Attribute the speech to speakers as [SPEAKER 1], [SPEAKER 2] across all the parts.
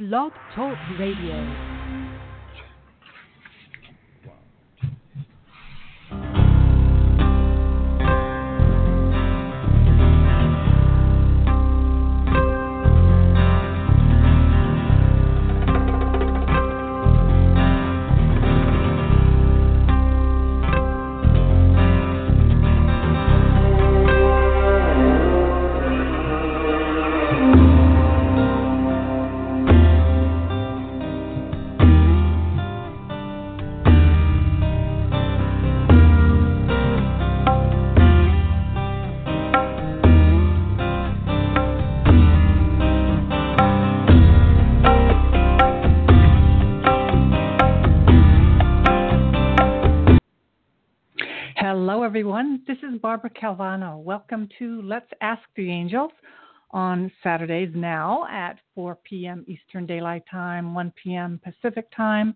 [SPEAKER 1] Blog Talk Radio. This is Barbara Calvano. Welcome to Let's Ask the Angels on Saturdays now at 4 p.m. Eastern Daylight Time, 1 p.m. Pacific Time.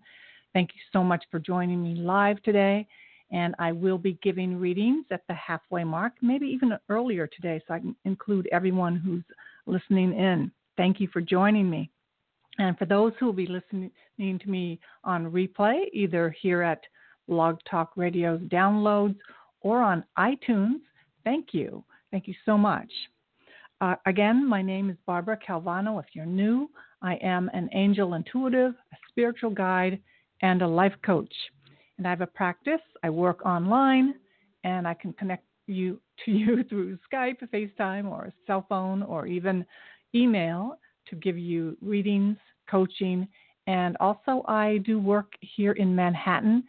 [SPEAKER 1] Thank you so much for joining me live today. And I will be giving readings at the halfway mark, maybe even earlier today, so I can include everyone who's listening in. Thank you for joining me. And for those who will be listening to me on replay, either here at Blog Talk Radio's downloads or on iTunes, thank you. Thank you so much. Uh, again, my name is Barbara Calvano. If you're new, I am an angel intuitive, a spiritual guide, and a life coach. And I have a practice. I work online, and I can connect you to you through Skype, FaceTime, or cell phone, or even email to give you readings, coaching, and also I do work here in Manhattan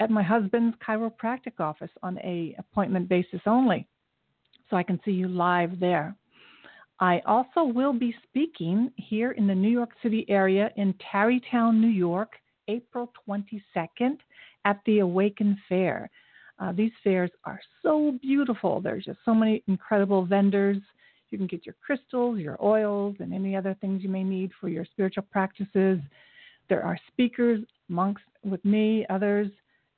[SPEAKER 1] at my husband's chiropractic office on a appointment basis only. So I can see you live there. I also will be speaking here in the New York City area in Tarrytown, New York, April 22nd at the Awaken Fair. Uh, these fairs are so beautiful. There's just so many incredible vendors. You can get your crystals, your oils, and any other things you may need for your spiritual practices. There are speakers, monks with me, others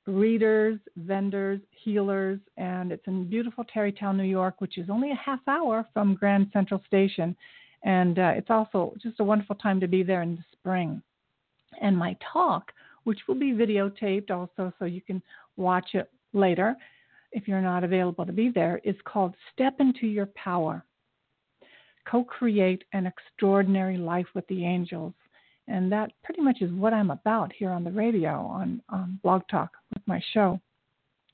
[SPEAKER 1] readers, vendors, healers, and it's in beautiful Tarrytown, New York, which is only a half hour from Grand Central Station. And uh, it's also just a wonderful time to be there in the spring. And my talk, which will be videotaped also, so you can watch it later if you're not available to be there, is called Step into Your Power. Co create an extraordinary life with the angels. And that pretty much is what I'm about here on the radio on, on Blog Talk with my show.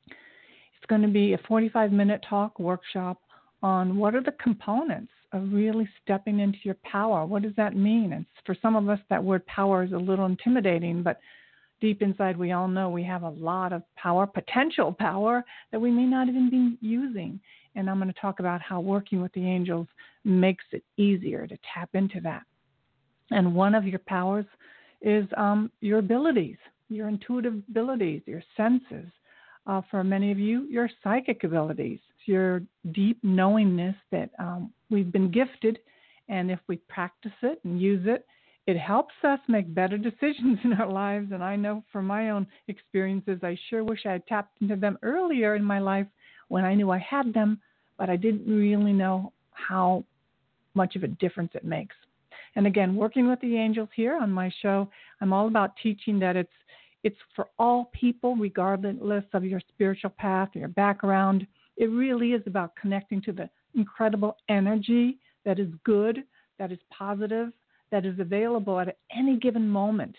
[SPEAKER 1] It's going to be a 45 minute talk workshop on what are the components of really stepping into your power. What does that mean? And for some of us, that word power is a little intimidating, but deep inside, we all know we have a lot of power, potential power, that we may not even be using. And I'm going to talk about how working with the angels makes it easier to tap into that. And one of your powers is um, your abilities, your intuitive abilities, your senses. Uh, for many of you, your psychic abilities, your deep knowingness that um, we've been gifted. And if we practice it and use it, it helps us make better decisions in our lives. And I know from my own experiences, I sure wish I had tapped into them earlier in my life when I knew I had them, but I didn't really know how much of a difference it makes. And again, working with the angels here on my show, I'm all about teaching that it's it's for all people, regardless of your spiritual path or your background. It really is about connecting to the incredible energy that is good, that is positive, that is available at any given moment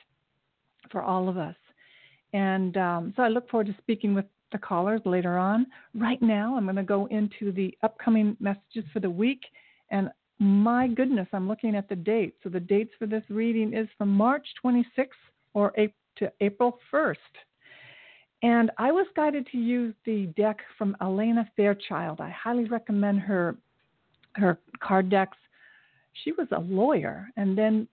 [SPEAKER 1] for all of us. And um, so I look forward to speaking with the callers later on. Right now, I'm going to go into the upcoming messages for the week. And my goodness, I'm looking at the dates. So the dates for this reading is from March 26th or to April 1st. And I was guided to use the deck from Alana Fairchild. I highly recommend her her card decks. She was a lawyer and then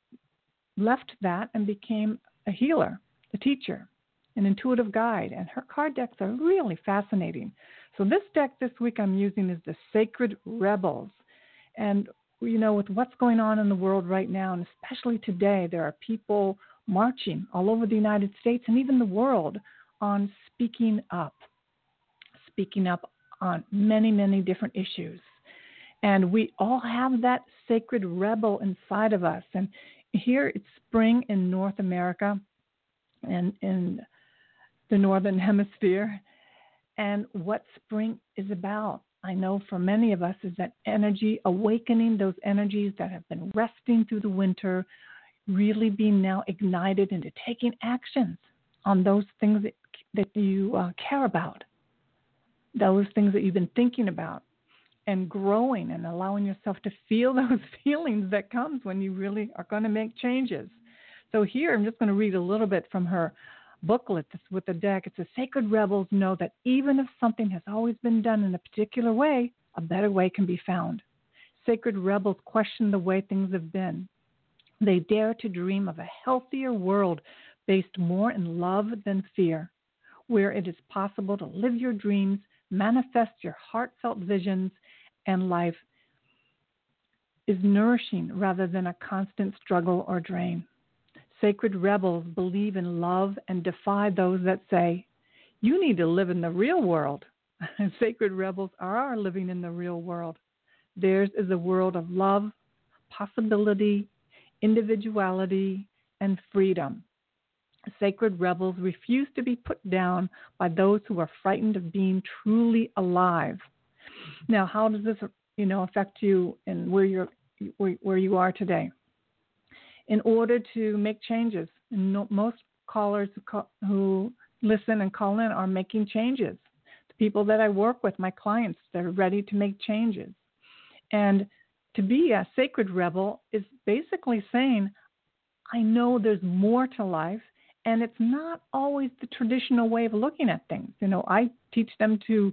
[SPEAKER 1] left that and became a healer, a teacher, an intuitive guide, and her card decks are really fascinating. So this deck this week I'm using is the Sacred Rebels. And you know, with what's going on in the world right now, and especially today, there are people marching all over the United States and even the world on speaking up, speaking up on many, many different issues. And we all have that sacred rebel inside of us. And here it's spring in North America and in the Northern Hemisphere. And what spring is about, I know for many of us, is that energy, awakening those energies that have been resting through the winter, really being now ignited into taking actions on those things that, that you uh, care about, those things that you've been thinking about, and growing and allowing yourself to feel those feelings that comes when you really are going to make changes. So here I'm just going to read a little bit from her booklet with the deck. It says sacred rebels know that even if something has always been done in a particular way, a better way can be found. Sacred rebels question the way things have been. They dare to dream of a healthier world based more in love than fear, where it is possible to live your dreams, manifest your heartfelt visions, and life is nourishing rather than a constant struggle or drain. Sacred rebels believe in love and defy those that say, You need to live in the real world. Sacred rebels are living in the real world. Theirs is a world of love, possibility, individuality, and freedom. Sacred rebels refuse to be put down by those who are frightened of being truly alive. Now, how does this, you know, affect you and where you're where, where you are today? In order to make changes, most callers who listen and call in are making changes. The people that I work with, my clients, they're ready to make changes. And to be a sacred rebel is basically saying, I know there's more to life, and it's not always the traditional way of looking at things. You know, I teach them to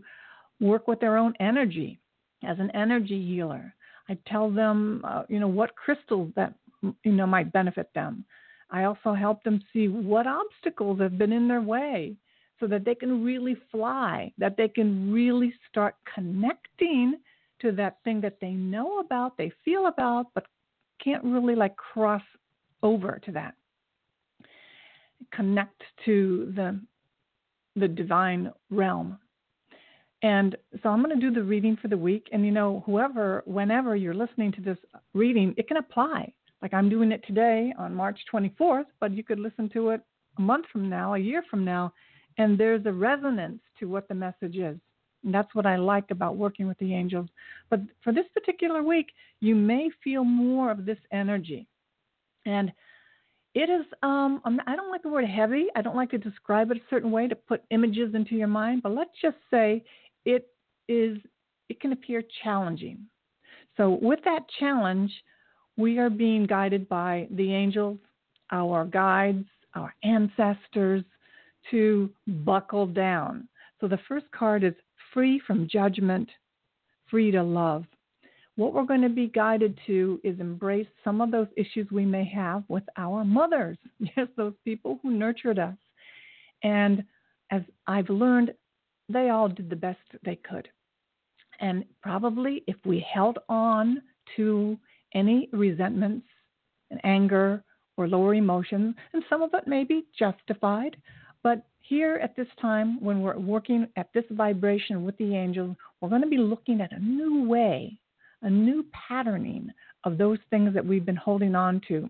[SPEAKER 1] work with their own energy as an energy healer. I tell them, uh, you know, what crystals that you know might benefit them. I also help them see what obstacles have been in their way so that they can really fly, that they can really start connecting to that thing that they know about, they feel about, but can't really like cross over to that. Connect to the the divine realm. And so I'm going to do the reading for the week. And you know, whoever, whenever you're listening to this reading, it can apply. Like I'm doing it today on March 24th, but you could listen to it a month from now, a year from now, and there's a resonance to what the message is. And that's what I like about working with the angels. But for this particular week, you may feel more of this energy. And it is, um, I don't like the word heavy. I don't like to describe it a certain way to put images into your mind, but let's just say it is, it can appear challenging. So, with that challenge, we are being guided by the angels, our guides, our ancestors to buckle down. So, the first card is free from judgment, free to love. What we're going to be guided to is embrace some of those issues we may have with our mothers. Yes, those people who nurtured us. And as I've learned, they all did the best they could. And probably if we held on to any resentments and anger or lower emotions, and some of it may be justified, but here at this time, when we're working at this vibration with the angels, we're going to be looking at a new way, a new patterning of those things that we've been holding on to,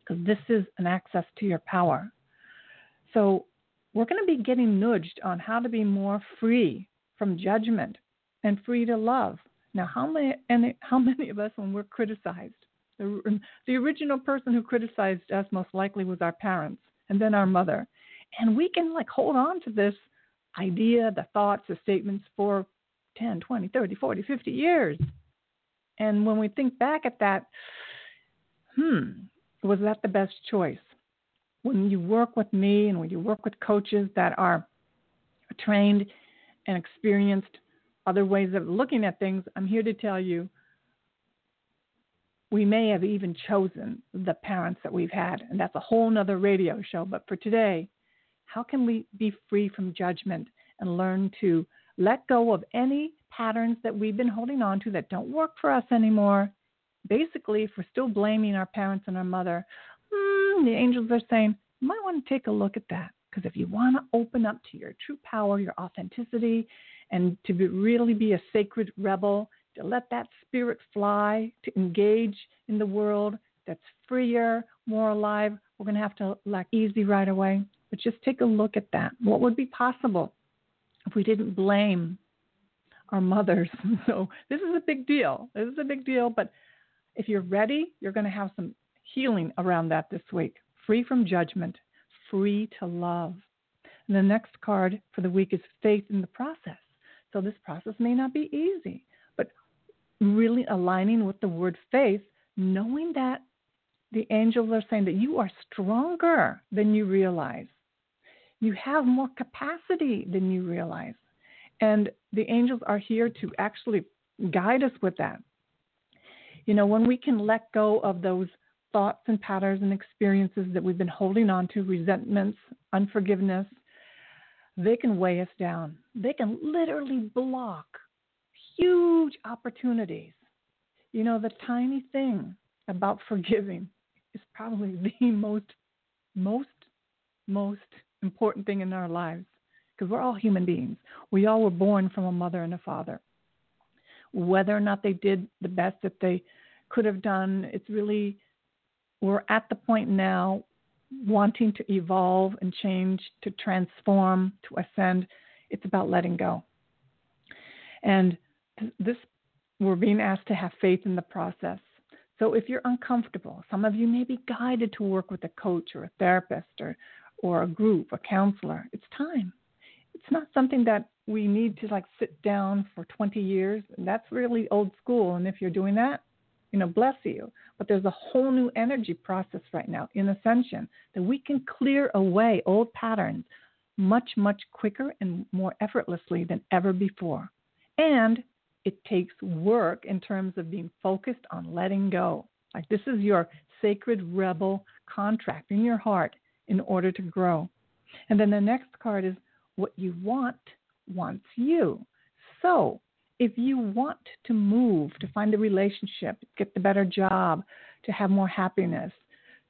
[SPEAKER 1] because this is an access to your power. So we're going to be getting nudged on how to be more free from judgment and free to love. Now, how many, how many of us, when we're criticized, the, the original person who criticized us most likely was our parents and then our mother. And we can like hold on to this idea, the thoughts, the statements for 10, 20, 30, 40, 50 years. And when we think back at that, hmm, was that the best choice? When you work with me and when you work with coaches that are trained and experienced other ways of looking at things, I'm here to tell you we may have even chosen the parents that we've had, and that's a whole nother radio show. But for today, how can we be free from judgment and learn to let go of any patterns that we've been holding on to that don't work for us anymore? Basically, if we're still blaming our parents and our mother, hmm, the angels are saying, you might want to take a look at that. Because if you want to open up to your true power, your authenticity, and to be, really be a sacred rebel, to let that spirit fly, to engage in the world, that's freer, more alive. We're going to have to lack easy right away. But just take a look at that. What would be possible if we didn't blame our mothers? So this is a big deal. This is a big deal. But if you're ready, you're going to have some healing around that this week. Free from judgment, free to love. And the next card for the week is faith in the process. So this process may not be easy, but really aligning with the word faith, knowing that the angels are saying that you are stronger than you realize. You have more capacity than you realize. And the angels are here to actually guide us with that. You know, when we can let go of those thoughts and patterns and experiences that we've been holding on to, resentments, unforgiveness, they can weigh us down. They can literally block huge opportunities. You know, the tiny thing about forgiving is probably the most, most, most important thing in our lives because we're all human beings. We all were born from a mother and a father. Whether or not they did the best that they could have done, it's really, we're at the point now wanting to evolve and change, to transform, to ascend. It's about letting go. And this, we're being asked to have faith in the process. So if you're uncomfortable, some of you may be guided to work with a coach or a therapist or, or a group, a counselor. It's time. It's not something that we need to like sit down for 20 years. That's really old school. And if you're doing that, you know, bless you. But there's a whole new energy process right now in ascension that we can clear away old patterns much, much quicker and more effortlessly than ever before. And it takes work in terms of being focused on letting go. Like this is your sacred rebel contract in your heart in order to grow. And then the next card is what you want wants you. So if you want to move, to find a relationship, get the better job, to have more happiness,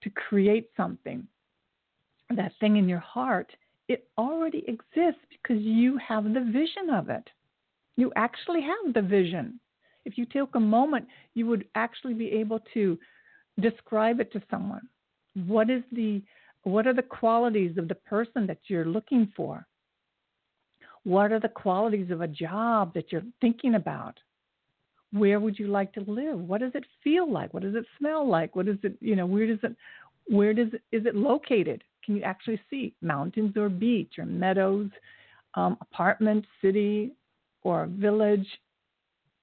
[SPEAKER 1] to create something, that thing in your heart, it already exists because you have the vision of it. You actually have the vision. If you took a moment, you would actually be able to describe it to someone. What is the what are the qualities of the person that you're looking for? What are the qualities of a job that you're thinking about? Where would you like to live? What does it feel like? What does it smell like? What is it, you know, where does it where does it, is it located? Can you actually see mountains or beach or meadows, um, apartment, city, or village?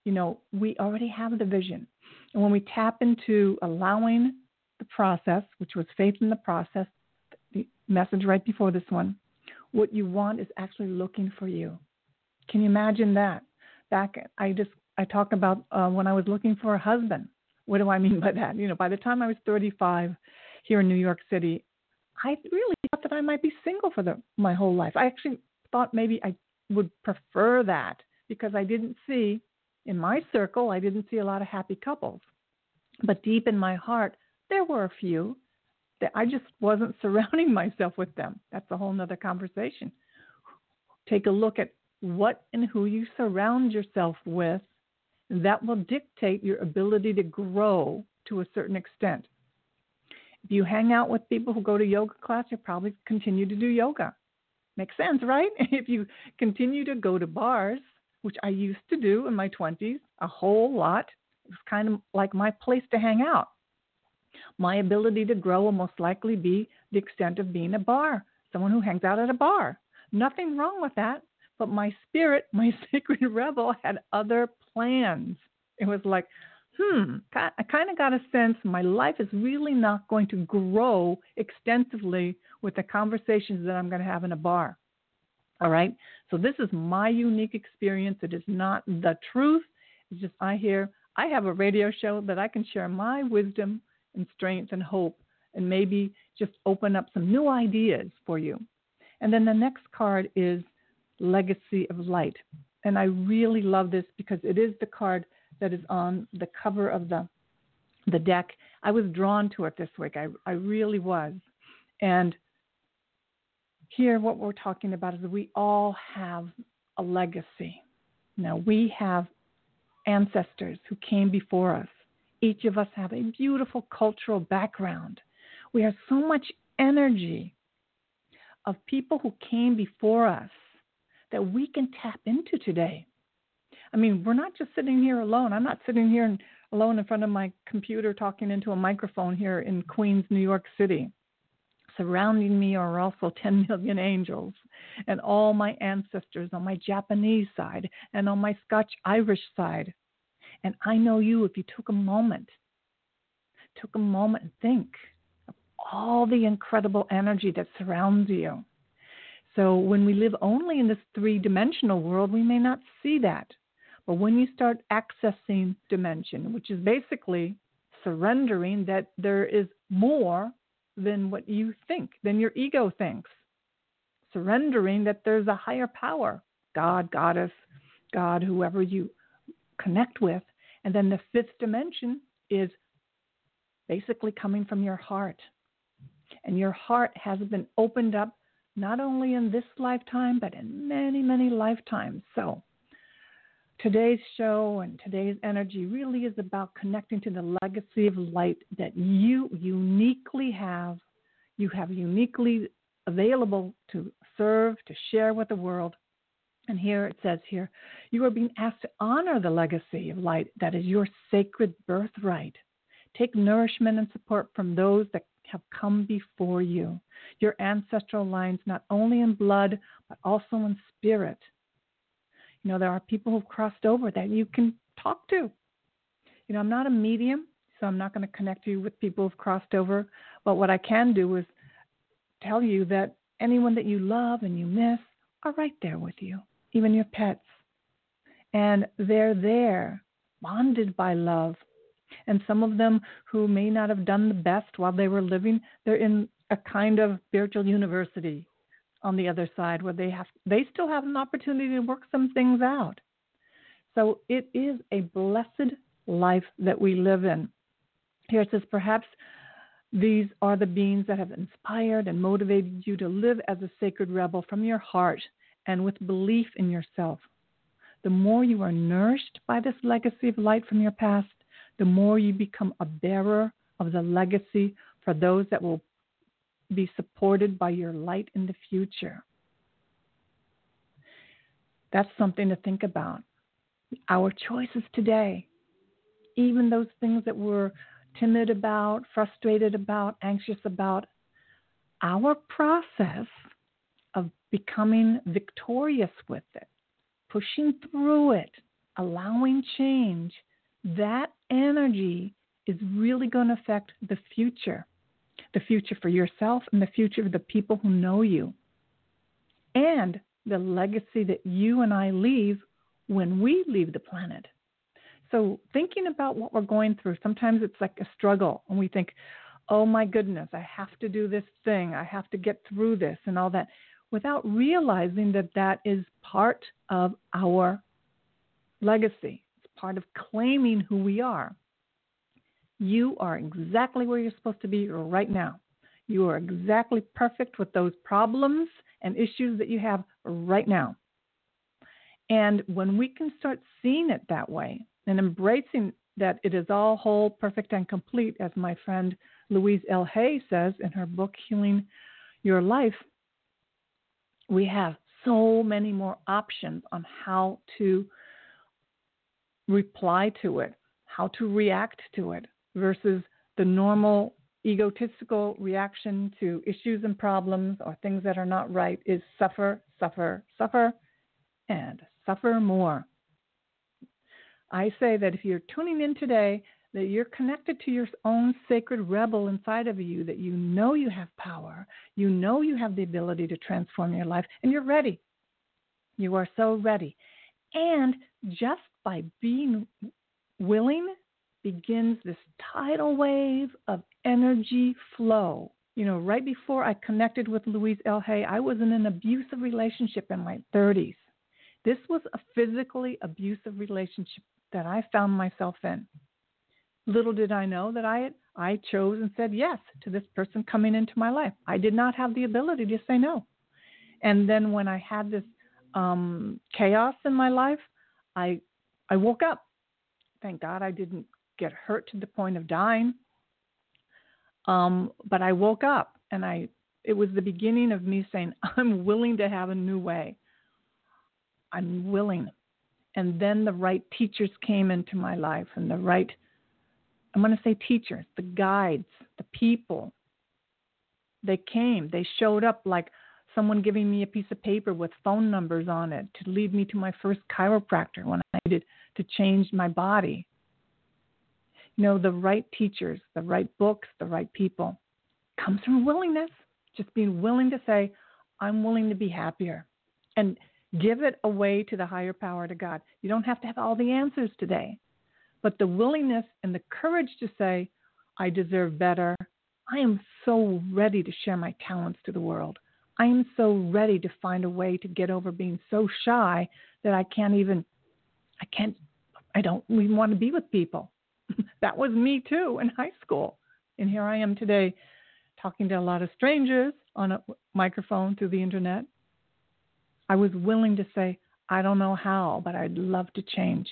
[SPEAKER 1] You know, we already have the vision. And when we tap into allowing the process, which was faith in the process, the message right before this one, what you want is actually looking for you. Can you imagine that? Back, I just I talked about uh, when I was looking for a husband. What do I mean by that? You know, by the time I was 35 here in New York City, I really thought that I might be single for the, my whole life. I actually thought maybe I would prefer that because I didn't see in my circle, I didn't see a lot of happy couples. But deep in my heart, there were a few that I just wasn't surrounding myself with them. That's a whole nother conversation. Take a look at what and who you surround yourself with. That will dictate your ability to grow to a certain extent. If you hang out with people who go to yoga class, you'll probably continue to do yoga. Makes sense, right? If you continue to go to bars, which I used to do in my 20s a whole lot, it was kind of like my place to hang out my ability to grow will most likely be the extent of being a bar, someone who hangs out at a bar. Nothing wrong with that, but my spirit, my sacred rebel, had other plans. It was like, hmm, I kind of got a sense my life is really not going to grow extensively with the conversations that I'm going to have in a bar. All right. So this is my unique experience. It is not the truth. It's just I hear I have a radio show that I can share my wisdom and strength and hope and maybe just open up some new ideas for you. And then the next card is Legacy of Light. And I really love this because it is the card that is on the cover of the the deck. I was drawn to it this week. I, I really was. And here what we're talking about is we all have a legacy. Now we have ancestors who came before us Each of us have a beautiful cultural background. We have so much energy of people who came before us that we can tap into today. I mean, we're not just sitting here alone. I'm not sitting here alone in front of my computer talking into a microphone here in Queens, New York City. Surrounding me are also 10 million angels and all my ancestors on my Japanese side and on my Scotch Irish side. And I know you if you took a moment, took a moment and think of all the incredible energy that surrounds you. So when we live only in this three dimensional world, we may not see that. But when you start accessing dimension, which is basically surrendering that there is more than what you think, than your ego thinks, surrendering that there's a higher power God, Goddess, God, whoever you connect with. And then the fifth dimension is basically coming from your heart. And your heart has been opened up not only in this lifetime, but in many, many lifetimes. So, today's show and today's energy really is about connecting to the legacy of light that you uniquely have. You have uniquely available to serve, to share with the world. And here it says here, you are being asked to honor the legacy of light that is your sacred birthright. Take nourishment and support from those that have come before you, your ancestral lines, not only in blood, but also in spirit. You know, there are people who've crossed over that you can talk to. You know, I'm not a medium, so I'm not going to connect you with people who've crossed over. But what I can do is tell you that anyone that you love and you miss are right there with you, even your pets. And they're there, bonded by love, and some of them who may not have done the best while they were living, they're in a kind of spiritual university on the other side where they have they still have an opportunity to work some things out. So it is a blessed life that we live in. Here it says, perhaps these are the beings that have inspired and motivated you to live as a sacred rebel from your heart and with belief in yourself. The more you are nourished by this legacy of light from your past, the more you become a bearer of the legacy for those that will be supported by your light in the future. That's something to think about. Our choices today, even those things that we're timid about, frustrated about, anxious about, our process of becoming victorious with it, pushing through it, allowing change, that energy is really going to affect the future the future for yourself and the future of the people who know you, and the legacy that you and I leave when we leave the planet. So, thinking about what we're going through, sometimes it's like a struggle, and we think, oh my goodness, I have to do this thing, I have to get through this, and all that, without realizing that that is part of our legacy It's part of claiming who we are. You are exactly where you're supposed to be right now. You are exactly perfect with those problems and issues that you have right now. And when we can start seeing it that way and embracing that it is all whole, perfect, and complete, as my friend Louise L. Hay says in her book, Healing Your Life, we have so many more options on how to reply to it, how to react to it, versus the normal egotistical reaction to issues and problems or things that are not right is suffer, suffer, suffer, and suffer more. I say that if you're tuning in today, that you're connected to your own sacred rebel inside of you, that you know you have power, you know you have the ability to transform your life, and you're ready. You are so ready. And just by being willing begins this tidal wave of energy flow. You know, right before I connected with Louise L. Hay, I was in an abusive relationship in my 30s. This was a physically abusive relationship that I found myself in. Little did I know that I I chose and said yes to this person coming into my life. I did not have the ability to say no. And then when I had this um, chaos in my life, I I woke up. Thank God I didn't get hurt to the point of dying. Um, but I woke up and I it was the beginning of me saying, I'm willing to have a new way. I'm willing. And then the right teachers came into my life and the right I'm going to say teachers, the guides, the people. They came, they showed up like someone giving me a piece of paper with phone numbers on it to lead me to my first chiropractor when I needed to change my body. You know, the right teachers, the right books, the right people comes from willingness, just being willing to say, I'm willing to be happier and give it away to the higher power to God. You don't have to have all the answers today, but the willingness and the courage to say, I deserve better. I am so ready to share my talents to the world. I am so ready to find a way to get over being so shy that I can't even, I can't, I don't even want to be with people. that was me too in high school. And here I am today talking to a lot of strangers on a microphone through the internet. I was willing to say, I don't know how, but I'd love to change.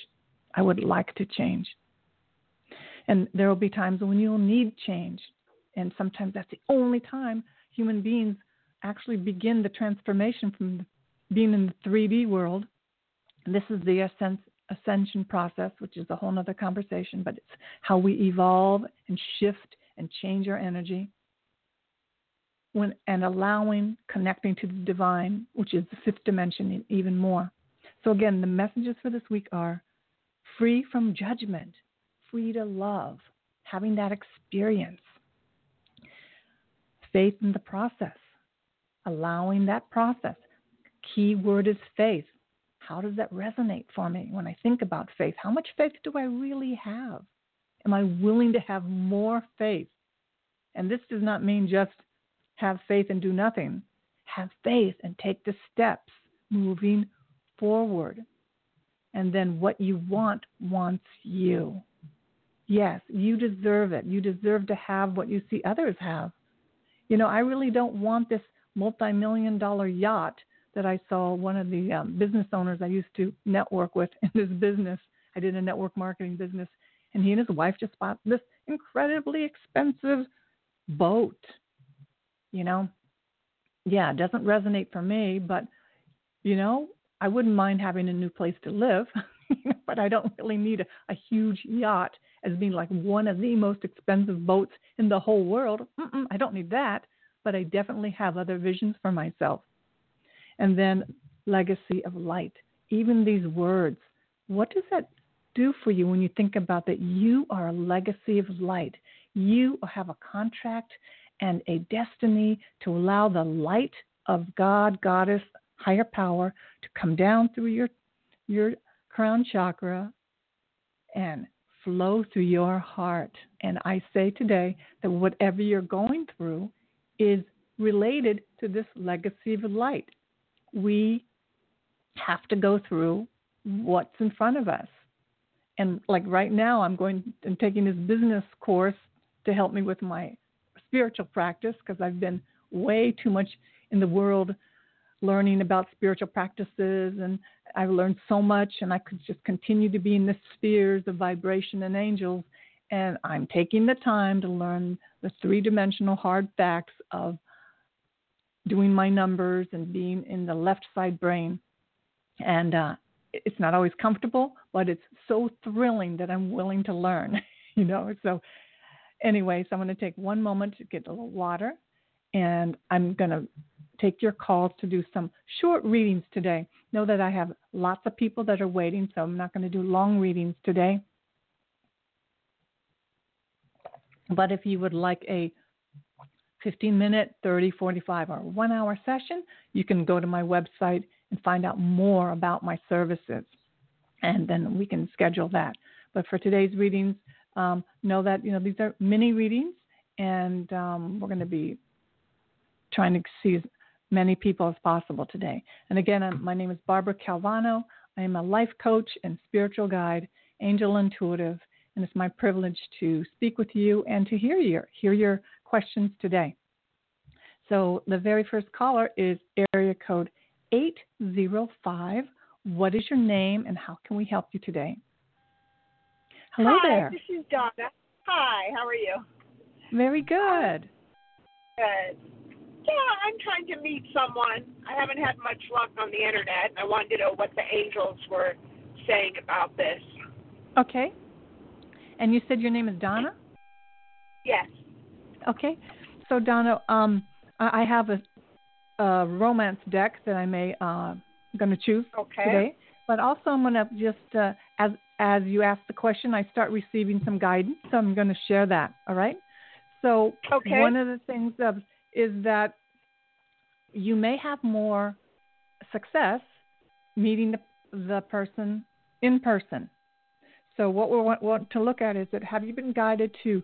[SPEAKER 1] I would like to change. And there will be times when you'll need change. And sometimes that's the only time human beings actually begin the transformation from being in the 3D world. This is the ascension process, which is a whole other conversation, but it's how we evolve and shift and change our energy when, and allowing connecting to the divine, which is the fifth dimension, even more. So, again, the messages for this week are free from judgment, free to love, having that experience, faith in the process, allowing that process. Key word is faith. How does that resonate for me when I think about faith? How much faith do I really have? Am I willing to have more faith? And this does not mean just have faith and do nothing. Have faith and take the steps moving forward. And then what you want wants you. Yes, you deserve it. You deserve to have what you see others have. You know, I really don't want this multi million dollar yacht that I saw one of the um, business owners I used to network with in this business. I did a network marketing business, and he and his wife just bought this incredibly expensive boat. You know, yeah, it doesn't resonate for me, but you know, I wouldn't mind having a new place to live, but I don't really need a, a huge yacht as being like one of the most expensive boats in the whole world. Mm-mm, I don't need that but I definitely have other visions for myself. And then legacy of light. Even these words, what does that do for you when you think about that you are a legacy of light? You have a contract and a destiny to allow the light of God, Goddess, higher power to come down through your your crown chakra and flow through your heart. And I say today that whatever you're going through, is related to this legacy of light. We have to go through what's in front of us. And like right now, I'm going and taking this business course to help me with my spiritual practice because I've been way too much in the world learning about spiritual practices and I've learned so much and I could just continue to be in the spheres of vibration and angels and I'm taking the time to learn the three dimensional hard facts of doing my numbers and being in the left side brain. And uh, it's not always comfortable, but it's so thrilling that I'm willing to learn, you know. So, anyway, so I'm going to take one moment to get a little water, and I'm going to take your calls to do some short readings today. Know that I have lots of people that are waiting, so I'm not going to do long readings today. But if you would like a 15 minute, 30, 45, or one hour session, you can go to my website and find out more about my services. And then we can schedule that. But for today's readings, um, know that you know these are mini readings, and um, we're going to be trying to see many people as possible today. And again, I'm, my name is Barbara Calvano. I am a life coach and spiritual guide, angel intuitive, and it's my privilege to speak with you and to hear your hear your questions today. So the very first caller is area code 805. What is your name and how can we help you today? Hello
[SPEAKER 2] Hi,
[SPEAKER 1] there.
[SPEAKER 2] This is Donna. Hi, how are you?
[SPEAKER 1] Very good.
[SPEAKER 2] Good. Yeah, I'm trying to meet someone. I haven't had much luck on the internet, and I wanted to know what the angels were saying about this.
[SPEAKER 1] Okay. And you said your name is Donna?
[SPEAKER 2] Yes.
[SPEAKER 1] Okay. So Donna, um, I have a, a romance deck that I may uh, going to choose
[SPEAKER 2] Okay.
[SPEAKER 1] today, but also I'm going to just uh, as as you ask the question, I start receiving some guidance, so I'm going to share that. All right. So
[SPEAKER 2] Okay.
[SPEAKER 1] one of the things of is that you may have more success meeting the, the person in person. So what we want, want to look at is that have you been guided to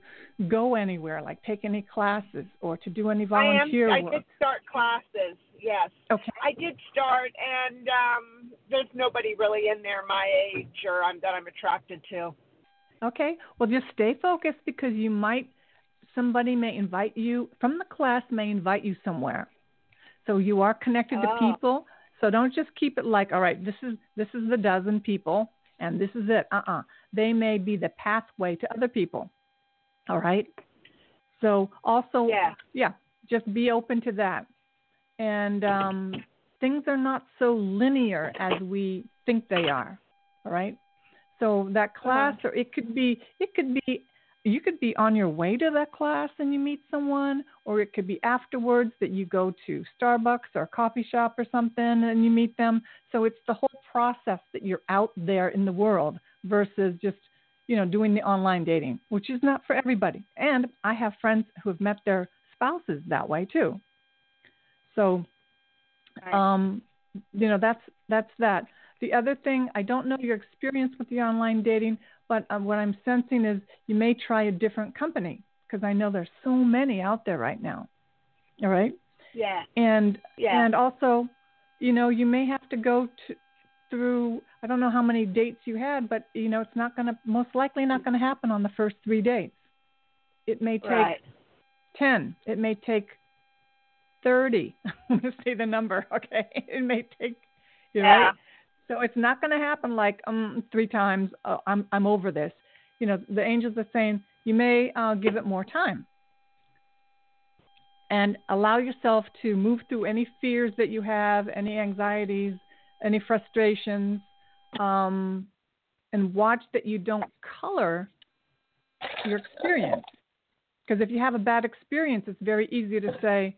[SPEAKER 1] go anywhere, like take any classes or to do any volunteer
[SPEAKER 2] I am.
[SPEAKER 1] work?
[SPEAKER 2] I did start classes. Yes.
[SPEAKER 1] Okay.
[SPEAKER 2] I did start, and um, there's nobody really in there my age or I'm, that I'm attracted to.
[SPEAKER 1] Okay. Well, just stay focused because you might somebody may invite you from the class may invite you somewhere. So you are connected
[SPEAKER 2] Oh.
[SPEAKER 1] to people. So don't just keep it like, all right, this is this is the dozen people and this is it. Uh-uh. They may be the pathway to other people. All right? So also
[SPEAKER 2] Yeah.
[SPEAKER 1] yeah, just be open to that. And um, things are not so linear as we think they are. All right. So that class, or it could be, it could be, you could be on your way to that class and you meet someone, or it could be afterwards that you go to Starbucks or a coffee shop or something and you meet them. So it's the whole process that you're out there in the world versus just you know, doing the online dating, which is not for everybody. And I have friends who have met their spouses that way too. So, um, you know, that's that's that. The other thing, I don't know your experience with the online dating, but uh, what I'm sensing is you may try a different company because I know there's so many out there right now. All right,
[SPEAKER 2] yeah.
[SPEAKER 1] and
[SPEAKER 2] Yeah.
[SPEAKER 1] and also, you know, you may have to go to through I don't know how many dates you had, but you know, it's not going to most likely not going to happen on the first 3 dates. It may take
[SPEAKER 2] Right.
[SPEAKER 1] 10. It may take 30. I'm going to say the number, okay? It may take you know,
[SPEAKER 2] Yeah.
[SPEAKER 1] right? So it's not going to happen like um three times uh, I'm I'm over this. You know, the angels are saying you may uh, give it more time. And allow yourself to move through any fears that you have, any anxieties, any frustrations, um, and watch that you don't color your experience. Because if you have a bad experience, it's very easy to say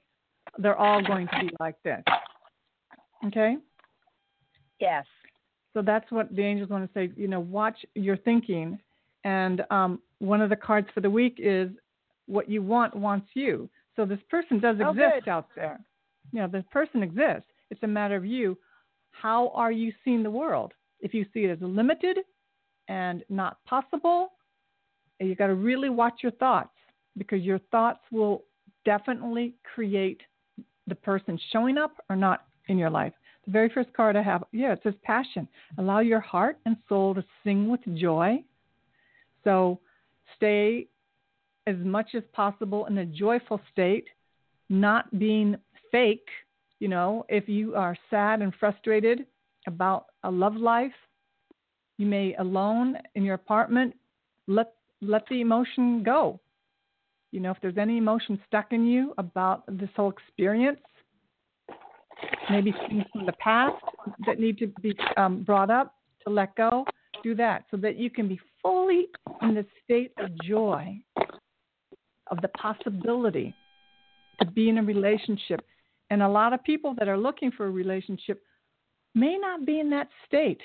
[SPEAKER 1] they're all going to be like this. Okay?
[SPEAKER 2] Yes.
[SPEAKER 1] So that's what the angels want to say. You know, watch your thinking. And um, one of the cards for the week is what you want wants you. So this person does
[SPEAKER 2] Oh,
[SPEAKER 1] exist
[SPEAKER 2] good.
[SPEAKER 1] out there. You know, this person exists. It's a matter of you. How are you seeing the world? If you see it as limited and not possible, you got to really watch your thoughts because your thoughts will definitely create the person showing up or not in your life. The very first card I have, yeah, it says passion. Allow your heart and soul to sing with joy. So stay as much as possible in a joyful state, not being fake. You know, if you are sad and frustrated about a love life, you may alone in your apartment let let the emotion go. You know, if there's any emotion stuck in you about this whole experience, maybe things from the past that need to be um, brought up to let go, do that so that you can be fully in the state of joy of the possibility to be in a relationship. And a lot of people that are looking for a relationship may not be in that state.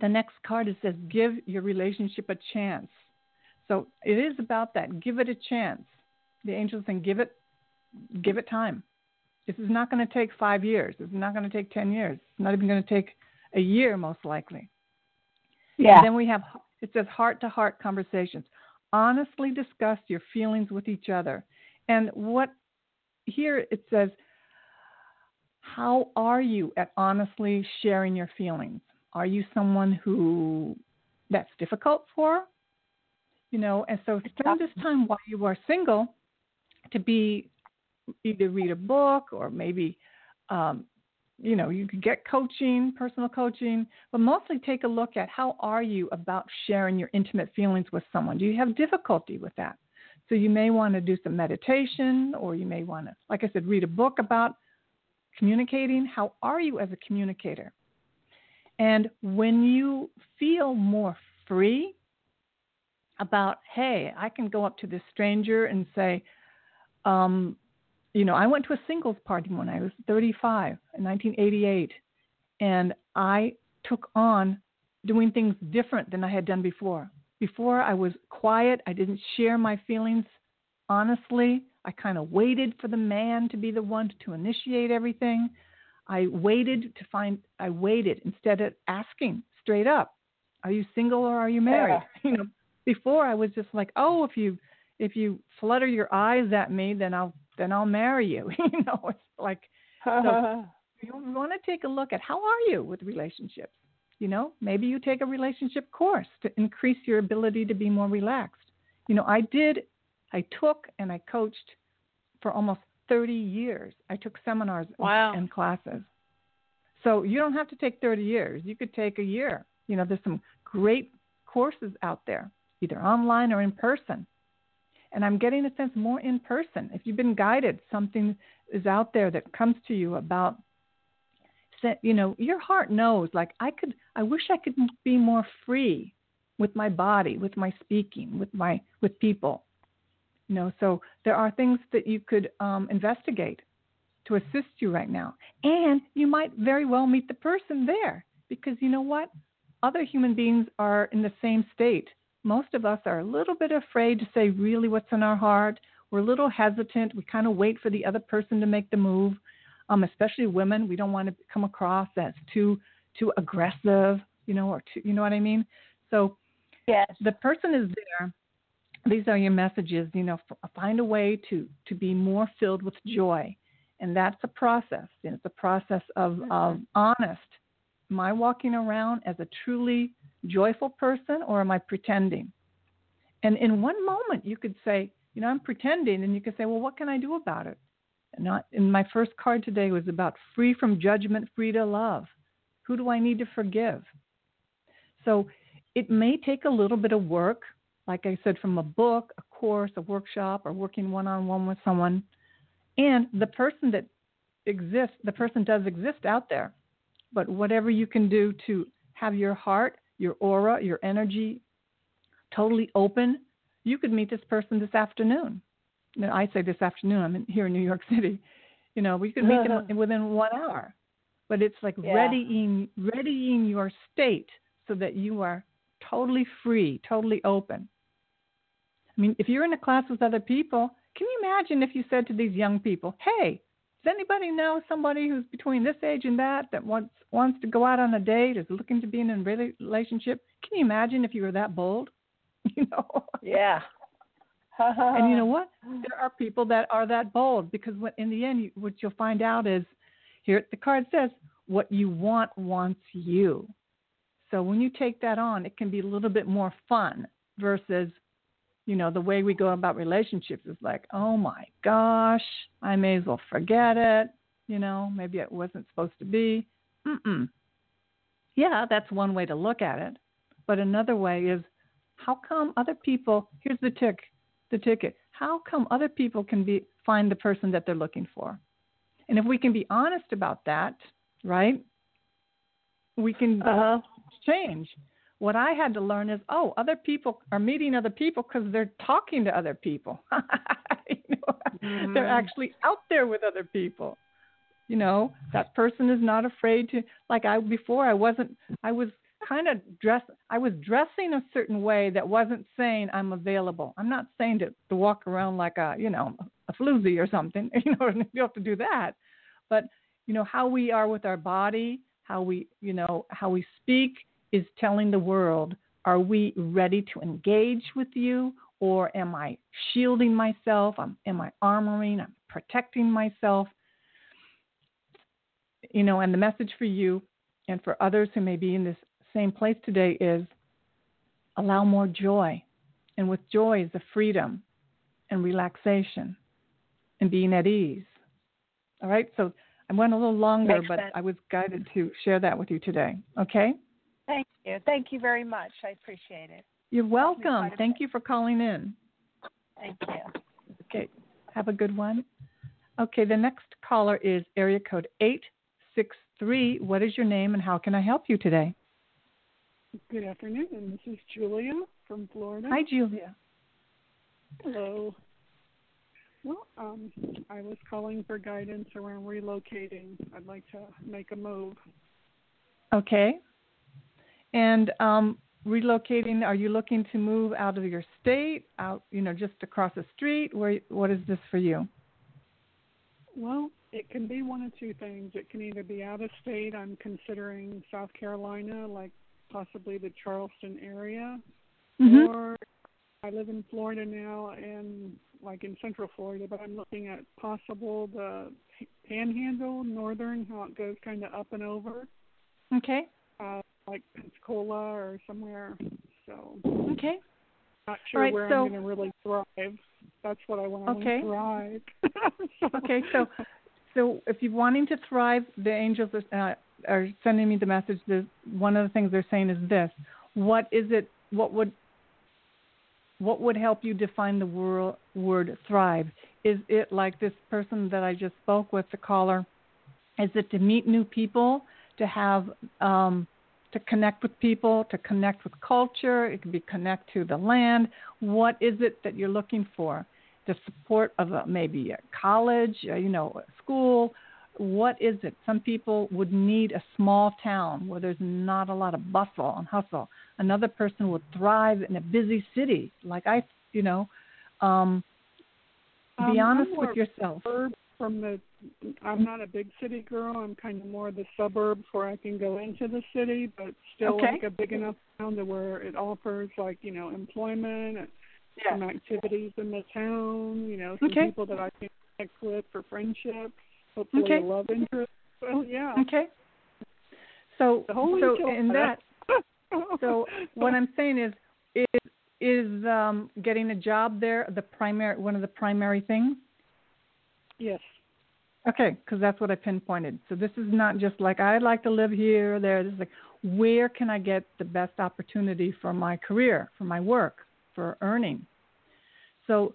[SPEAKER 1] The next card it says, give your relationship a chance. So it is about that. Give it a chance. The angels saying, give it, give it time. This is not going to take five years. This is not going to take ten years. It's not even going to take a year, most likely.
[SPEAKER 2] Yeah.
[SPEAKER 1] And then we have it says heart to heart conversations. Honestly discuss your feelings with each other. And what here it says, how are you at honestly sharing your feelings? Are you someone who that's difficult for? You know, and so spend this time while you are single to be either read a book or maybe um, you know, you could get coaching, personal coaching, but mostly take a look at how are you about sharing your intimate feelings with someone? Do you have difficulty with that? So you may want to do some meditation or you may want to, like I said, read a book about communicating. How are you as a communicator? And when you feel more free about, hey, I can go up to this stranger and say, um, you know, I went to a singles party when I was 35 in 1988, and I took on doing things different than I had done before. Before I was quiet, I didn't share my feelings honestly. I kind of waited for the man to be the one to initiate everything. I waited to find I waited instead of asking straight up, are you single or are you married? Yeah. You know, before I was just like, "Oh, if you if you flutter your eyes at me, then I'll then I'll marry you." you know, it's like so you want to take a look at how are you with relationships? You know, maybe you take a relationship course to increase your ability to be more relaxed. You know, I did I took and I coached for almost 30 years. I took seminars
[SPEAKER 3] wow.
[SPEAKER 1] and classes. So you don't have to take 30 years. You could take a year. You know, there's some great courses out there, either online or in person. And I'm getting a sense more in person. If you've been guided, something is out there that comes to you about you know, your heart knows like I could I wish I could be more free with my body, with my speaking, with my with people. You know, so there are things that you could um, investigate to assist you right now, and you might very well meet the person there because you know what, other human beings are in the same state. Most of us are a little bit afraid to say really what's in our heart. We're a little hesitant. We kind of wait for the other person to make the move. Um, especially women, we don't want to come across as too too aggressive, you know, or too, you know what I mean. So,
[SPEAKER 3] yes,
[SPEAKER 1] the person is there these are your messages you know find a way to to be more filled with joy and that's a process it's a process of, mm-hmm. of honest am i walking around as a truly joyful person or am i pretending and in one moment you could say you know i'm pretending and you could say well what can i do about it and not in my first card today was about free from judgment free to love who do i need to forgive so it may take a little bit of work like I said, from a book, a course, a workshop, or working one on one with someone. And the person that exists, the person does exist out there. But whatever you can do to have your heart, your aura, your energy totally open, you could meet this person this afternoon. Now, I say this afternoon, I'm in, here in New York City. You know, we could meet them uh-huh. within one hour. But it's like yeah. readying, readying your state so that you are totally free, totally open. I mean, if you're in a class with other people, can you imagine if you said to these young people, "Hey, does anybody know somebody who's between this age and that that wants wants to go out on a date, is looking to be in a relationship?" Can you imagine if you were that bold? You know?
[SPEAKER 3] Yeah.
[SPEAKER 1] and you know what? There are people that are that bold because what, in the end, you, what you'll find out is here the card says, "What you want wants you." So when you take that on, it can be a little bit more fun versus you know, the way we go about relationships is like, oh my gosh, I may as well forget it. You know, maybe it wasn't supposed to be. Mm-mm. Yeah, that's one way to look at it. But another way is, how come other people? Here's the tick, the ticket. How come other people can be find the person that they're looking for? And if we can be honest about that, right? We can
[SPEAKER 3] uh-huh.
[SPEAKER 1] change what I had to learn is, oh, other people are meeting other people because they're talking to other people. you know, mm-hmm. They're actually out there with other people. You know, that person is not afraid to. Like I before, I wasn't. I was kind of dress. I was dressing a certain way that wasn't saying I'm available. I'm not saying to to walk around like a you know a floozy or something. You know, you have to do that. But you know how we are with our body, how we you know how we speak is telling the world, are we ready to engage with you? Or am I shielding myself? am I armoring? I'm protecting myself. You know, and the message for you and for others who may be in this same place today is allow more joy. And with joy is the freedom and relaxation and being at ease. All right, so I went a little longer,
[SPEAKER 3] Makes
[SPEAKER 1] but
[SPEAKER 3] sense.
[SPEAKER 1] I was guided to share that with you today. Okay?
[SPEAKER 3] Thank you. Thank you very much. I appreciate it.
[SPEAKER 1] You're welcome.
[SPEAKER 3] quite
[SPEAKER 1] Thank you for calling in.
[SPEAKER 3] Thank you.
[SPEAKER 1] Okay. Have a good one. Okay, the next caller is area code 863. What is your name and how can I help you today?
[SPEAKER 4] Good afternoon. This is Julia from Florida.
[SPEAKER 1] Hi, Julia.
[SPEAKER 4] Hello. Well, um, I was calling for guidance around relocating. I'd like to make a move.
[SPEAKER 1] Okay. And um, relocating, are you looking to move out of your state, out, you know, just across the street? Where, what is this for you?
[SPEAKER 4] Well, it can be one of two things. It can either be out of state. I'm considering South Carolina, like possibly the Charleston area,
[SPEAKER 1] Mhm.
[SPEAKER 4] or I live in Florida now and like in Central Florida, but I'm looking at possible the Panhandle, Northern, how it goes kind of up and over.
[SPEAKER 1] Okay.
[SPEAKER 4] uh, like Pensacola or somewhere. So
[SPEAKER 1] Okay.
[SPEAKER 4] not sure
[SPEAKER 1] right,
[SPEAKER 4] where
[SPEAKER 1] so-
[SPEAKER 4] I'm going to really thrive. That's what I want.
[SPEAKER 1] Okay.
[SPEAKER 4] to thrive. so,
[SPEAKER 1] Okay, so so if you're wanting to thrive, the angels are, uh, are sending me the message. That one of the things they're saying is this: What is it? What would what would help you define the word, word thrive? Is it like this person that I just spoke with, the caller? Is it to meet new people, to have um, to connect with people, to connect with culture? It could be connect to the land. What is it that you're looking for? The support of a, maybe a college, uh, you know, a school. What is it? Some people would need a small town where there's not a lot of bustle and hustle. Another person would thrive in a busy city, like I, you know. Um,
[SPEAKER 4] Um,
[SPEAKER 1] be honest with yourself.
[SPEAKER 4] From the, I'm not a big city girl. I'm kind of more the suburbs where I can go into the city, but still
[SPEAKER 1] Okay.
[SPEAKER 4] like a big enough town to where it offers like you know employment and
[SPEAKER 1] Yeah.
[SPEAKER 4] some activities in the town. You know, some
[SPEAKER 1] Okay.
[SPEAKER 4] people that I can connect with for friendship. Hopefully,
[SPEAKER 1] Okay.
[SPEAKER 4] a love interest. Well, yeah.
[SPEAKER 1] Okay. So
[SPEAKER 4] The whole
[SPEAKER 1] so in that so what I'm saying is is is um, getting a job there the primary one of the primary things.
[SPEAKER 4] yes.
[SPEAKER 1] Okay, because that's what I pinpointed. So this is not just like I'd like to live here or there. This is like where can I get the best opportunity for my career, for my work, for earning. So,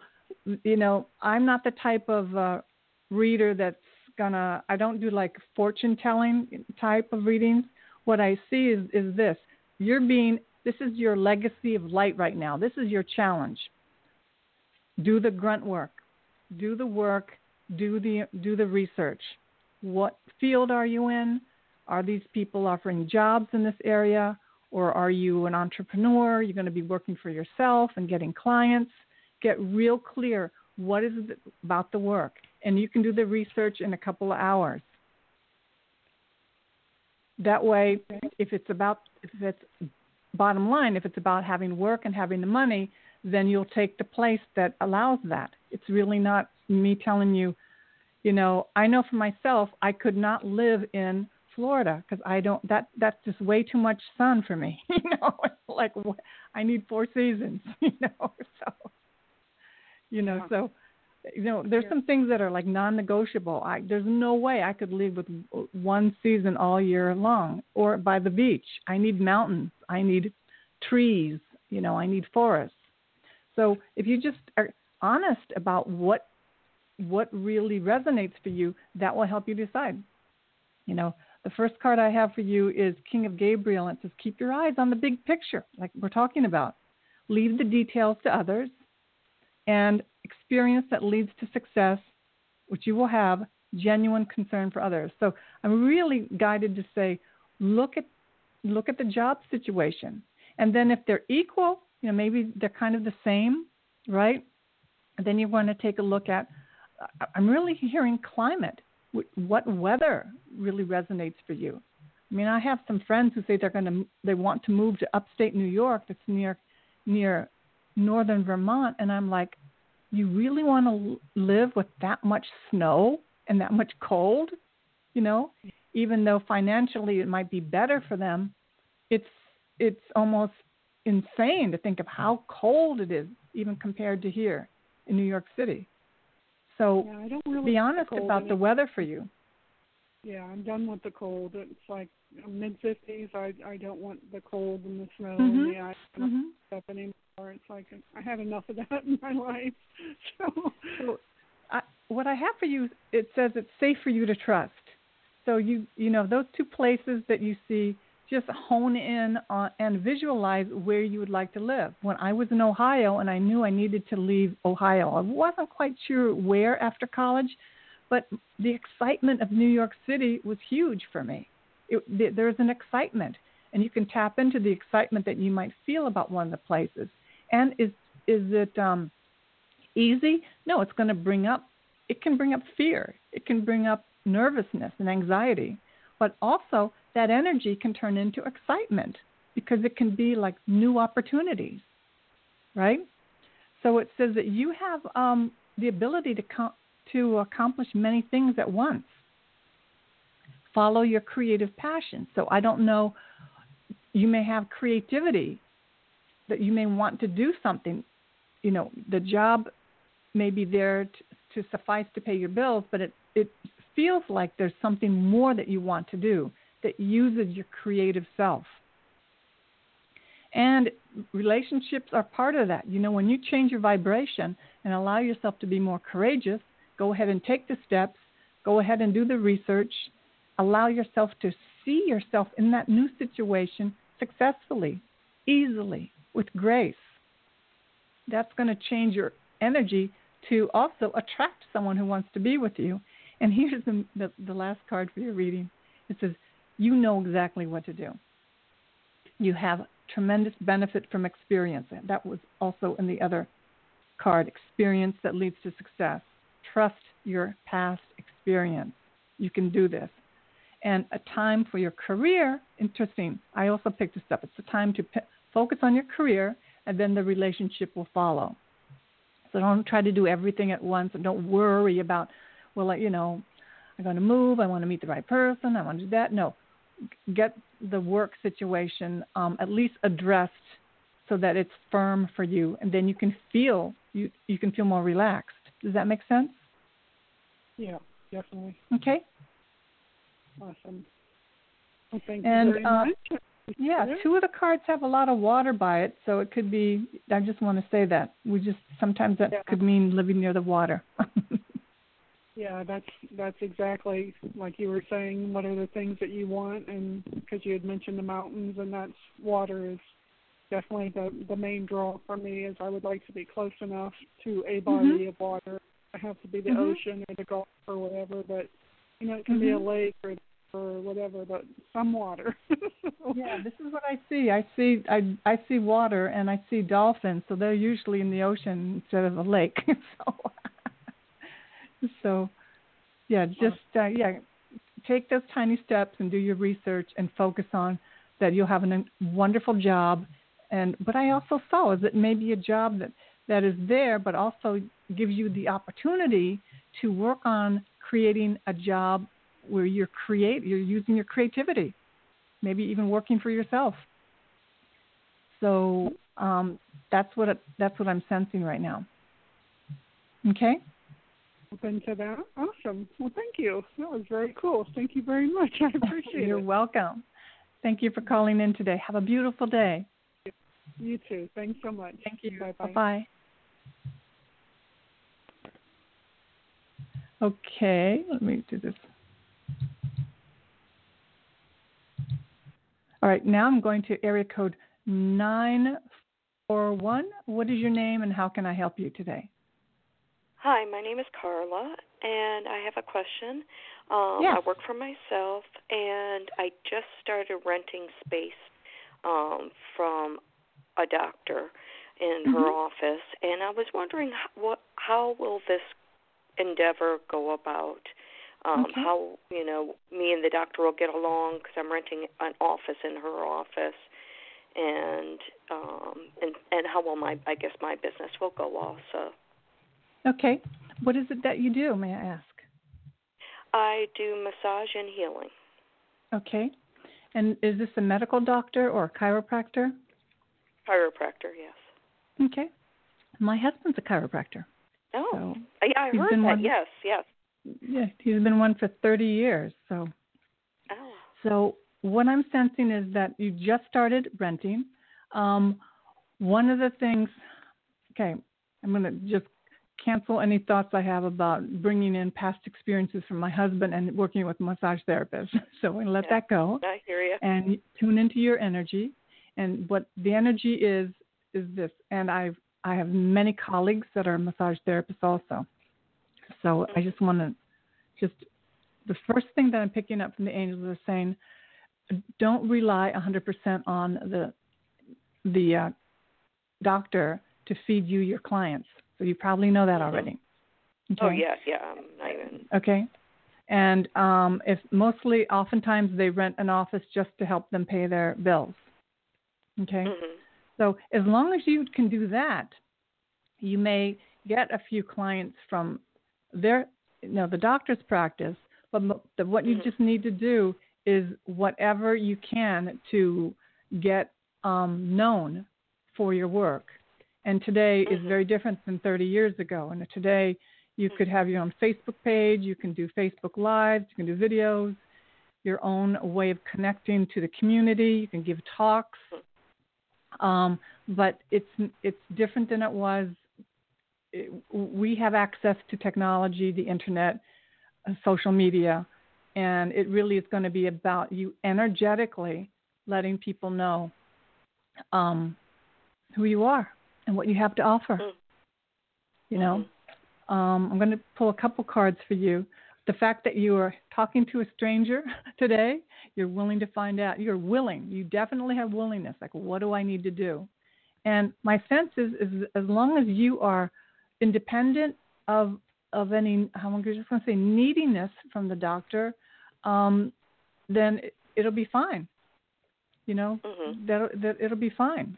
[SPEAKER 1] you know, I'm not the type of uh, reader that's gonna. I don't do like fortune telling type of readings. What I see is is this: you're being. This is your legacy of light right now. This is your challenge. Do the grunt work. Do the work do the do the research. What field are you in? Are these people offering jobs in this area, or are you an entrepreneur? You're going to be working for yourself and getting clients. Get real clear. What is it about the work? And you can do the research in a couple of hours. That way, if it's about if it's bottom line, if it's about having work and having the money, then you'll take the place that allows that. It's really not me telling you, you know, I know for myself, I could not live in Florida because I don't. That that's just way too much sun for me. You know, like what, I need four seasons. You know, so you know, so you know, there's some things that are like non-negotiable. I there's no way I could live with one season all year long or by the beach. I need mountains. I need trees. You know, I need forests. So if you just are honest about what what really resonates for you, that will help you decide. You know, the first card I have for you is King of Gabriel, and it says, Keep your eyes on the big picture, like we're talking about. Leave the details to others, and experience that leads to success, which you will have, genuine concern for others. So I'm really guided to say, look at look at the job situation, and then if they're equal, you know, maybe they're kind of the same, right? And then you want to take a look at. I'm really hearing climate. Wh- What weather really resonates for you? I mean, I have some friends who say they're going to they want to move to upstate New York, that's near near northern Vermont, and I'm like, you really want to live with that much snow and that much cold? You know, even though financially it might be better for them, it's it's almost insane to think of how cold it is, even compared to here in New York City. So
[SPEAKER 4] Yeah, I don't really
[SPEAKER 1] be honest
[SPEAKER 4] cold
[SPEAKER 1] about the weather for you.
[SPEAKER 4] yeah, I'm done with the cold. It's like mid fifties. I I don't want the cold and the snow
[SPEAKER 1] Mhm.
[SPEAKER 4] and the ice and
[SPEAKER 1] Mm-hmm.
[SPEAKER 4] stuff anymore. It's like I had enough of that in my life. So
[SPEAKER 1] So, I, what I have for you, it says it's safe for you to trust. So you, you know, those two places that you see, just hone in on and visualize where you would like to live. When I was in Ohio and I knew I needed to leave Ohio, I wasn't quite sure where after college, but the excitement of New York City was huge for me. It, there's an excitement, and you can tap into the excitement that you might feel about one of the places. And is is it um, easy? No, it's going to bring up. It can bring up fear. It can bring up nervousness and anxiety, but also that energy can turn into excitement because it can be like new opportunities, right? So it says that you have um, the ability to com- to accomplish many things at once. Follow your creative passion. So I don't know. You may have creativity that you may want to do something. You know, the job may be there to, to suffice to pay your bills, but it it feels like there's something more that you want to do that uses your creative self. And relationships are part of that. You know, when you change your vibration and allow yourself to be more courageous, go ahead and take the steps, go ahead and do the research, allow yourself to see yourself in that new situation successfully, easily, with grace. That's going to change your energy to also attract someone who wants to be with you. And here's the, the, the last card for your reading it says, You know exactly what to do. You have tremendous benefit from experience. That was also in the other card experience that leads to success. Trust your past experience. You can do this. And a time for your career, interesting. I also picked this up. It's a time to p- focus on your career, and then the relationship will follow. So don't try to do everything at once, and don't worry about, well, you know, I'm going to move. I want to meet the right person. I want to do that. No, get the work situation um, at least addressed so that it's firm for you, and then you can feel you you can feel more relaxed. Does that make sense?
[SPEAKER 4] yeah, definitely
[SPEAKER 1] Okay.
[SPEAKER 4] awesome. Well, thank
[SPEAKER 1] And,
[SPEAKER 4] you very
[SPEAKER 1] uh,
[SPEAKER 4] much.
[SPEAKER 1] Yeah, two of the cards have a lot of water by it, so it could be. I just want to say that we just sometimes that
[SPEAKER 4] Yeah.
[SPEAKER 1] could mean living near the water.
[SPEAKER 4] Yeah, that's that's exactly like you were saying. What are the things that you want? And because you had mentioned the mountains, and that's water is definitely the the main draw for me. Is I would like to be close enough to a body of water. I have to be the
[SPEAKER 1] Mhm.
[SPEAKER 4] ocean or the Gulf or whatever, but you know it can be a
[SPEAKER 1] Mhm.
[SPEAKER 4] lake or or whatever, but some water.
[SPEAKER 1] yeah, this is what I see. I see I I see water and I see dolphins, so they're usually in the ocean instead of a lake. so so yeah, just uh, yeah, take those tiny steps and do your research and focus on that you'll have a wonderful job. And but I also saw is it maybe a job that that is there but also gives you the opportunity to work on creating a job where you're create you're using your creativity maybe even working for yourself. So um, that's what it, that's what I'm sensing right now. Okay
[SPEAKER 4] Open to that. Awesome. Well, thank you. That was very cool. Thank you very much. I appreciate it.
[SPEAKER 1] you're welcome thank you for calling in today have a beautiful day
[SPEAKER 4] You too. Thanks so much.
[SPEAKER 1] thank you
[SPEAKER 4] Bye bye.
[SPEAKER 1] bye okay let me do this all right now i'm going to area code 941 what is your name and how can i help you today
[SPEAKER 5] Hi, my name is Carla, and I have a question. Um,
[SPEAKER 1] Yes.
[SPEAKER 5] I work for myself, and I just started renting space um, from a doctor in her
[SPEAKER 1] Mhm.
[SPEAKER 5] office, and I was wondering what how will this endeavor go about? Um,
[SPEAKER 1] Okay.
[SPEAKER 5] How you know me and the doctor will get along because I'm renting an office in her office, and um, and and how will my I guess my business will go also.
[SPEAKER 1] Okay. What is it that you do, may I ask?
[SPEAKER 5] I do massage and healing.
[SPEAKER 1] Okay. And is this a medical doctor or a chiropractor?
[SPEAKER 5] Chiropractor, yes.
[SPEAKER 1] Okay. My husband's a chiropractor.
[SPEAKER 5] Oh,
[SPEAKER 1] So
[SPEAKER 5] yeah, I heard that.
[SPEAKER 1] one-
[SPEAKER 5] Yes, yes.
[SPEAKER 1] yeah, he's been one for 30 years. So,
[SPEAKER 5] Oh.
[SPEAKER 1] so what I'm sensing is that you just started renting. Um, one of the things, okay, I'm going to just cancel any thoughts I have about bringing in past experiences from my husband and working with massage therapists. So I'm going to let
[SPEAKER 5] Yeah.
[SPEAKER 1] that go
[SPEAKER 5] I hear you.
[SPEAKER 1] and tune into your energy. And what the energy is is this. And I've I have many colleagues that are massage therapists also. So I just want to just the first thing that I'm picking up from the angels is saying, don't rely 100% on the the uh, doctor to feed you your clients. So you probably know that
[SPEAKER 5] Mhm.
[SPEAKER 1] already.
[SPEAKER 5] Oh
[SPEAKER 1] Okay?
[SPEAKER 5] yeah, yeah. I'm not even.
[SPEAKER 1] Okay. And um, if mostly, oftentimes they rent an office just to help them pay their bills. Okay.
[SPEAKER 5] Mhm.
[SPEAKER 1] So as long as you can do that, you may get a few clients from their, you know, the doctor's practice. But the, what you
[SPEAKER 5] Mhm.
[SPEAKER 1] just need to do is whatever you can to get um, known for your work. And today is
[SPEAKER 5] Mhm.
[SPEAKER 1] very different than 30 years ago. And today you could have your own Facebook page, you can do Facebook Lives, you can do videos, your own way of connecting to the community. You can give talks, um, but it's it's different than it was. It, we have access to technology, the internet, uh, social media, and it really is going to be about you energetically letting people know um, who you are and what you have to offer.
[SPEAKER 5] Mm.
[SPEAKER 1] You know.
[SPEAKER 5] Mhm.
[SPEAKER 1] Um, I'm going to pull a couple cards for you. The fact that you are talking to a stranger today, you're willing to find out. You're willing. You definitely have willingness. Like, what do I need to do? And my sense is, is as long as you are independent of of any, I'm just going to say neediness from the doctor, um, then it, it'll be fine. You know,
[SPEAKER 5] Mhm.
[SPEAKER 1] that that it'll be fine.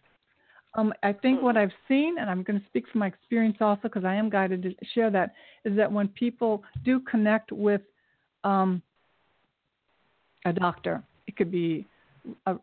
[SPEAKER 1] Um, I think what
[SPEAKER 5] Mhm.
[SPEAKER 1] I've seen, and I'm going to speak from my experience also because I am guided to share that, is that when people do connect with um, a doctor, it could be a,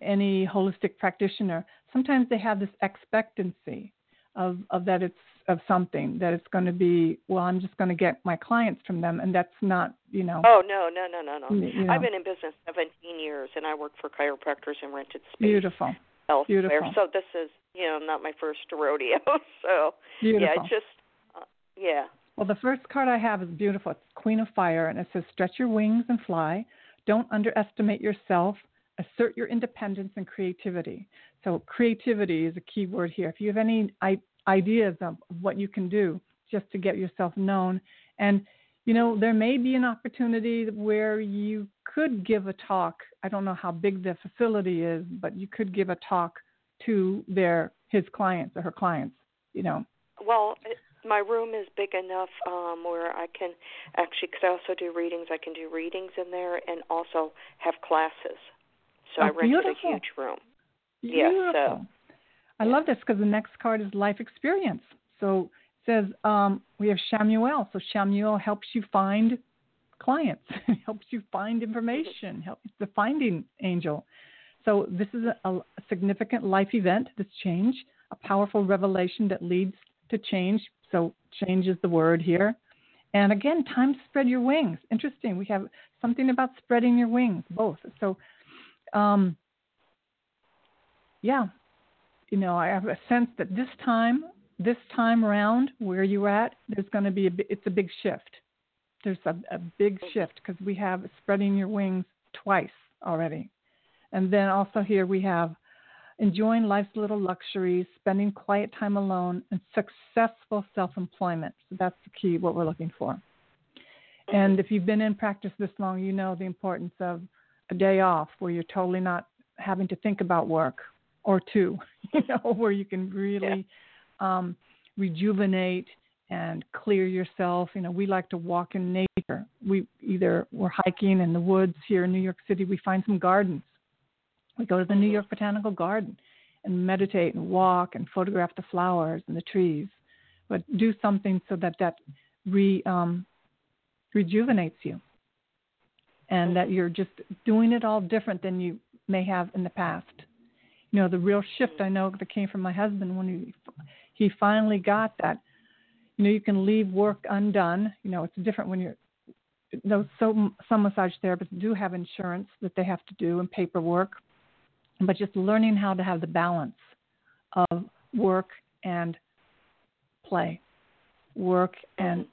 [SPEAKER 1] any holistic practitioner. Sometimes they have this expectancy of, of that it's of something that it's going to be. Well, I'm just going to get my clients from them, and that's not, you know.
[SPEAKER 5] Oh no, no, no, no, no.
[SPEAKER 1] You know.
[SPEAKER 5] I've been in business 17 years, and I work for chiropractors and rented space
[SPEAKER 1] Beautiful,
[SPEAKER 5] elsewhere.
[SPEAKER 1] beautiful.
[SPEAKER 5] So this is, you know, not my first rodeo. so
[SPEAKER 1] beautiful.
[SPEAKER 5] yeah, it's just, uh, yeah.
[SPEAKER 1] Well, the first card I have is beautiful. It's Queen of Fire, and it says, Stretch your wings and fly. Don't underestimate yourself. Assert your independence and creativity. So, creativity is a key word here. If you have any ideas of what you can do just to get yourself known, and you know, there may be an opportunity where you could give a talk. I don't know how big the facility is, but you could give a talk to their his clients or her clients. You know,
[SPEAKER 5] Well, my room is big enough um where I can actually, because I also do readings, I can do readings in there and also have classes. So
[SPEAKER 1] Oh,
[SPEAKER 5] I rented
[SPEAKER 1] beautiful.
[SPEAKER 5] a huge room. Yeah,
[SPEAKER 1] Beautiful.
[SPEAKER 5] so-
[SPEAKER 1] I love this because the next card is life experience. So says um, we have Chamuel. So Chamuel helps you find clients, helps you find information, helps the finding angel. So this is a, a significant life event, this change, a powerful revelation that leads to change. So change is the word here. And again, time to spread your wings. Interesting. We have something about spreading your wings, both. So, um, yeah, you know, I have a sense that this time, this time around, where you're at, there's going to be a, it's a big shift. There's a, a big shift because we have spreading your wings twice already, and then also here we have enjoying life's little luxuries, spending quiet time alone, and successful self-employment. So that's the key, what we're looking for. And if you've been in practice this long, you know the importance of a day off where you're totally not having to think about work, or two, you know, where you can really um, rejuvenate and clear yourself. You know, we like to walk in nature. We either we're hiking in the woods here in New York City. We find some gardens. We go to the New
[SPEAKER 5] Mhm.
[SPEAKER 1] York Botanical Garden and meditate and walk and photograph the flowers and the trees. But do something so that that re um, rejuvenates you, and that you're just doing it all different than you may have in the past. You know, the real shift I know that came from my husband when he he finally got that. You know, you can leave work undone. You know, it's different when you're those so some massage therapists do have insurance that they have to do and paperwork, but just learning how to have the balance of work and play, work and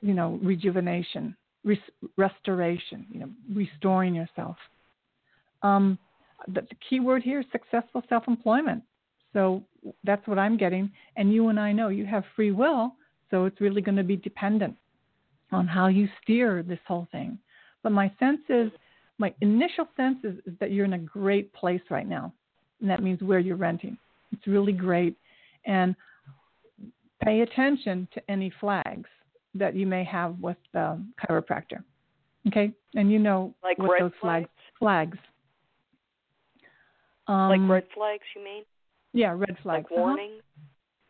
[SPEAKER 1] you know rejuvenation, res- restoration, you know, restoring yourself. Um, the, the key word here is successful self-employment. So that's what I'm getting, and you and I know you have free will, so it's really going to be dependent on how you steer this whole thing. But my sense is, my initial sense is, is that you're in a great place right now, and that means where you're renting. It's really great, and pay attention to any flags that you may have with the chiropractor. Okay, and you know
[SPEAKER 5] like
[SPEAKER 1] what those flags
[SPEAKER 5] flags.
[SPEAKER 1] flags. Um,
[SPEAKER 5] like red flags, you mean?
[SPEAKER 1] Yeah, red flags.
[SPEAKER 5] Like
[SPEAKER 1] Uh-huh.
[SPEAKER 5] warning.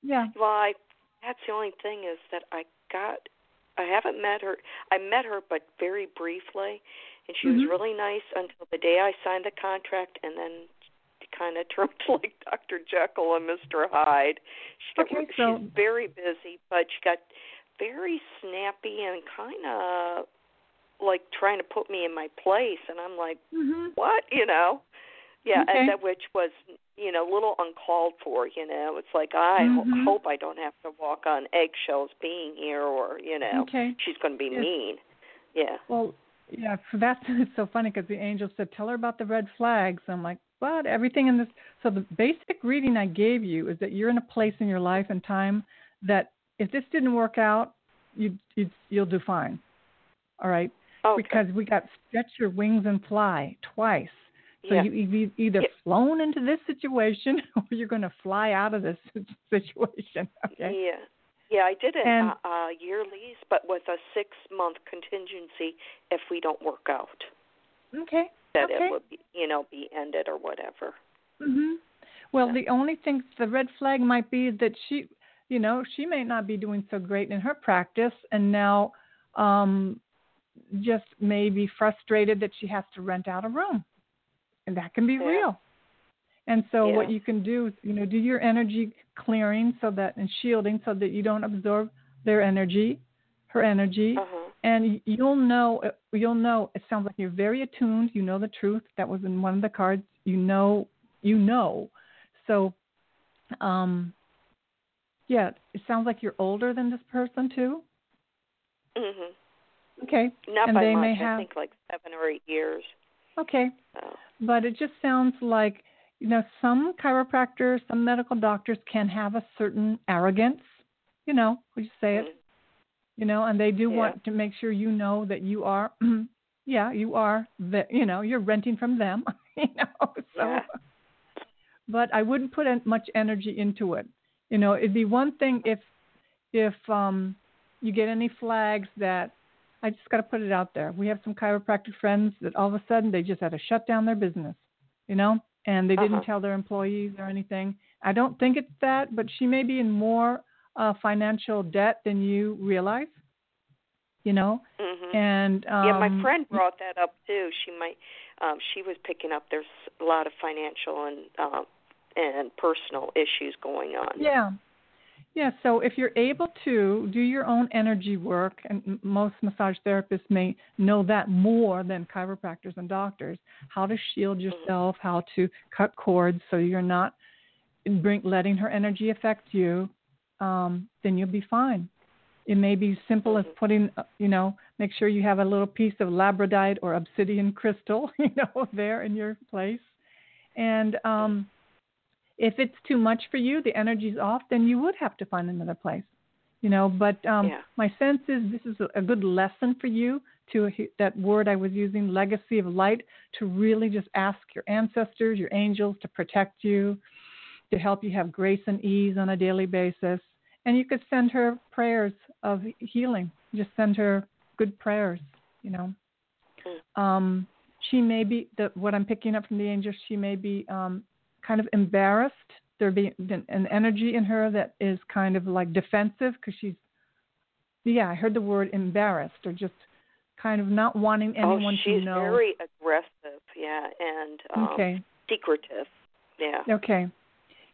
[SPEAKER 1] Yeah.
[SPEAKER 5] Well, I, that's the only thing is that I got. I haven't met her. I met her, but very briefly, and she
[SPEAKER 1] Mhm.
[SPEAKER 5] was really nice until the day I signed the contract, and then kind of turned like Dr. Jekyll and Mr. Hyde. She
[SPEAKER 1] Okay, so-
[SPEAKER 5] she's very busy, but she got very snappy and kind of like trying to put me in my place, and I'm like,
[SPEAKER 1] Mhm.
[SPEAKER 5] what, you know? Yeah,
[SPEAKER 1] Okay.
[SPEAKER 5] and that which was you know a little uncalled for. You know, it's like I
[SPEAKER 1] Mhm.
[SPEAKER 5] hope I don't have to walk on eggshells being here, or you know,
[SPEAKER 1] Okay.
[SPEAKER 5] she's going to be mean. Yeah.
[SPEAKER 1] Well, yeah, so that's it's so funny because the angel said, "Tell her about the red flags." I'm like, but Everything in this." So the basic reading I gave you is that you're in a place in your life and time that if this didn't work out, you you you'll do fine. All right,
[SPEAKER 5] Okay.
[SPEAKER 1] because we got stretch your wings and fly twice. So
[SPEAKER 5] yeah.
[SPEAKER 1] you, you've either
[SPEAKER 5] Yeah.
[SPEAKER 1] flown into this situation or you're going to fly out of this situation. Okay.
[SPEAKER 5] Yeah. Yeah, I did a
[SPEAKER 1] And-
[SPEAKER 5] uh, uh, year lease, but with a six month contingency if we don't work out
[SPEAKER 1] Okay.
[SPEAKER 5] that
[SPEAKER 1] okay.
[SPEAKER 5] it would be, you know, be ended or whatever.
[SPEAKER 1] hmm Well,
[SPEAKER 5] Yeah.
[SPEAKER 1] the only thing the red flag might be that she, you know, she may not be doing so great in her practice, and now um, just may be frustrated that she has to rent out a room, and that can be
[SPEAKER 5] Yeah.
[SPEAKER 1] real. And so, what you can do you know, do your energy clearing so that and shielding so that you don't absorb their energy, her energy,
[SPEAKER 5] Uh huh.
[SPEAKER 1] and you'll know you'll know it sounds like you're very attuned you know the truth that was in one of the cards you know you know so um yeah it sounds like you're older than this person too
[SPEAKER 5] Mhm.
[SPEAKER 1] okay
[SPEAKER 5] Not
[SPEAKER 1] and
[SPEAKER 5] by
[SPEAKER 1] they
[SPEAKER 5] much.
[SPEAKER 1] may
[SPEAKER 5] I
[SPEAKER 1] have
[SPEAKER 5] think like seven or eight years.
[SPEAKER 1] okay
[SPEAKER 5] So.
[SPEAKER 1] But it just sounds like you know some chiropractors some medical doctors can have a certain arrogance you know would you say it
[SPEAKER 5] mm.
[SPEAKER 1] you know and they do
[SPEAKER 5] Yeah.
[SPEAKER 1] want to make sure you know that you are yeah you are the you know you're renting from them you know so
[SPEAKER 5] Yeah.
[SPEAKER 1] but i wouldn't put much energy into it you know it'd be one thing if if um you get any flags that i just got to put it out there we have some chiropractic friends that all of a sudden they just had to shut down their business you know and they didn't
[SPEAKER 5] Uh-huh.
[SPEAKER 1] tell their employees or anything i don't think it's that but she may be in more uh financial debt than you realize you know
[SPEAKER 5] Mhm.
[SPEAKER 1] and um
[SPEAKER 5] yeah, my friend brought that up too. She might, um, she was picking up. There's a lot of financial and um, and personal issues going on.
[SPEAKER 1] Yeah. Yeah, so if you're able to do your own energy work, and most massage therapists may know that more than chiropractors and doctors, how to shield yourself, how to cut cords so you're not bring, letting her energy affect you, um, then you'll be fine. It may be simple as
[SPEAKER 5] Mhm.
[SPEAKER 1] putting, uh, you know, make sure you have a little piece of labradorite or obsidian crystal, you know, there in your place. And um, if it's too much for you, the energy's off, then you would have to find another place, you know. But um,
[SPEAKER 5] Yeah.
[SPEAKER 1] my sense is this is a, good lesson for you to that word I was using, legacy of light, to really just ask your ancestors, your angels, to protect you, to help you have grace and ease on a daily basis. And you could send her prayers of healing. Just send her good prayers, you know.
[SPEAKER 5] Mm.
[SPEAKER 1] Um, she may be the what I'm picking up from the angels. She may be um, kind of embarrassed. There be an energy in her that is kind of like defensive because she's, yeah, I heard the word embarrassed or just kind of not wanting anyone
[SPEAKER 5] oh,
[SPEAKER 1] to know.
[SPEAKER 5] She's very aggressive. Yeah, and um,
[SPEAKER 1] okay.
[SPEAKER 5] secretive. Yeah.
[SPEAKER 1] Okay.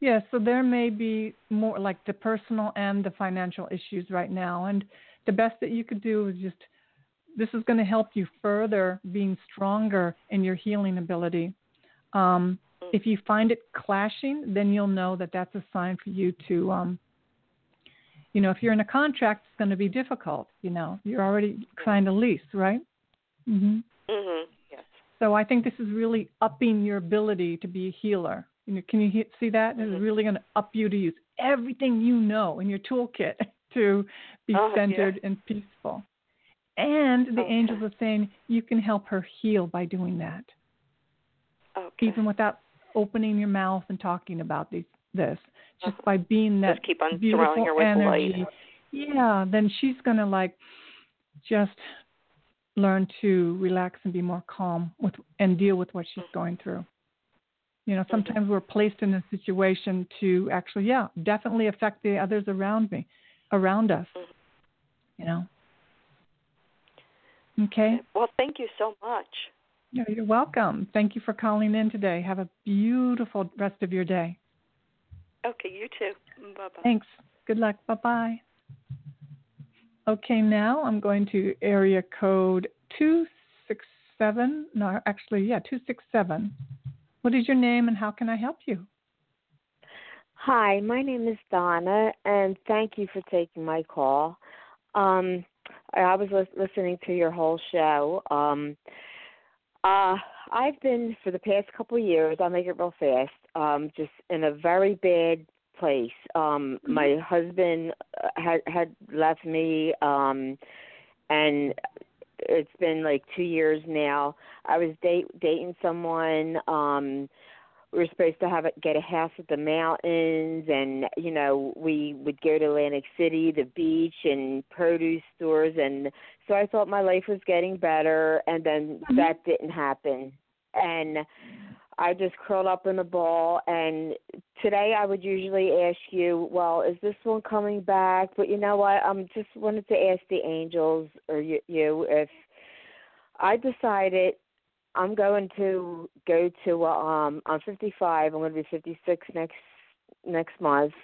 [SPEAKER 1] Yeah, so there may be more like the personal and the financial issues right now. And the best that you could do is just this is going to help you further being stronger in your healing ability. Um, if you find it clashing, then you'll know that that's a sign for you to, um, you know, if you're in a contract, it's going to be difficult. You know, you're already signed a lease, right?
[SPEAKER 5] Mhm. Mhm. Yes.
[SPEAKER 1] So I think this is really upping your ability to be a healer. You know, can you he- see that?
[SPEAKER 5] Mm-hmm.
[SPEAKER 1] It's really going to up you to use everything you know in your toolkit to be
[SPEAKER 5] Oh, yeah.
[SPEAKER 1] centered and peaceful. And the
[SPEAKER 5] Okay.
[SPEAKER 1] angels are saying you can help her heal by doing that,
[SPEAKER 5] Okay.
[SPEAKER 1] even without opening your mouth and talking about these, this. Mm-hmm. Just
[SPEAKER 5] Uh-huh.
[SPEAKER 1] by being that
[SPEAKER 5] Just keep on
[SPEAKER 1] beautiful
[SPEAKER 5] surrounding her with
[SPEAKER 1] energy.
[SPEAKER 5] light.
[SPEAKER 1] Yeah, then she's going to like just learn to relax and be more calm with and deal with what she's mm-hmm. going through. You know, mm-hmm. sometimes we're placed in a situation to actually, yeah, definitely affect the others around me, around us. You know. Okay.
[SPEAKER 5] Well, thank you so much.
[SPEAKER 1] No, you're welcome. Thank you for calling in today. Have a beautiful rest of your day.
[SPEAKER 5] Okay, you too. Bye bye.
[SPEAKER 1] Thanks. Good luck. Bye bye. Okay, now I'm going to area code 267. No, actually, yeah, 267. What is your name and how can I help you?
[SPEAKER 6] Hi, my name is Donna, and thank you for taking my call. Um, I I was listening to your whole show. Um, uh, I've been for the past couple of years. I'll make it real fast. Um, just in a very bad place. Um, my husband uh, had had left me, um, and it's been like two years now. I was date dating someone. Um, we were supposed to have a, get a house at the mountains and you know we would go to Atlantic City the beach and produce stores and so I thought my life was getting better and then
[SPEAKER 1] Mhm.
[SPEAKER 6] that didn't happen and I just curled up in a ball and today I would usually ask you well is this one coming back but you know what I'm just wanted to ask the angels or you, you if I decided I'm going to go to um I'm 55. I'm going to be 56 next next month.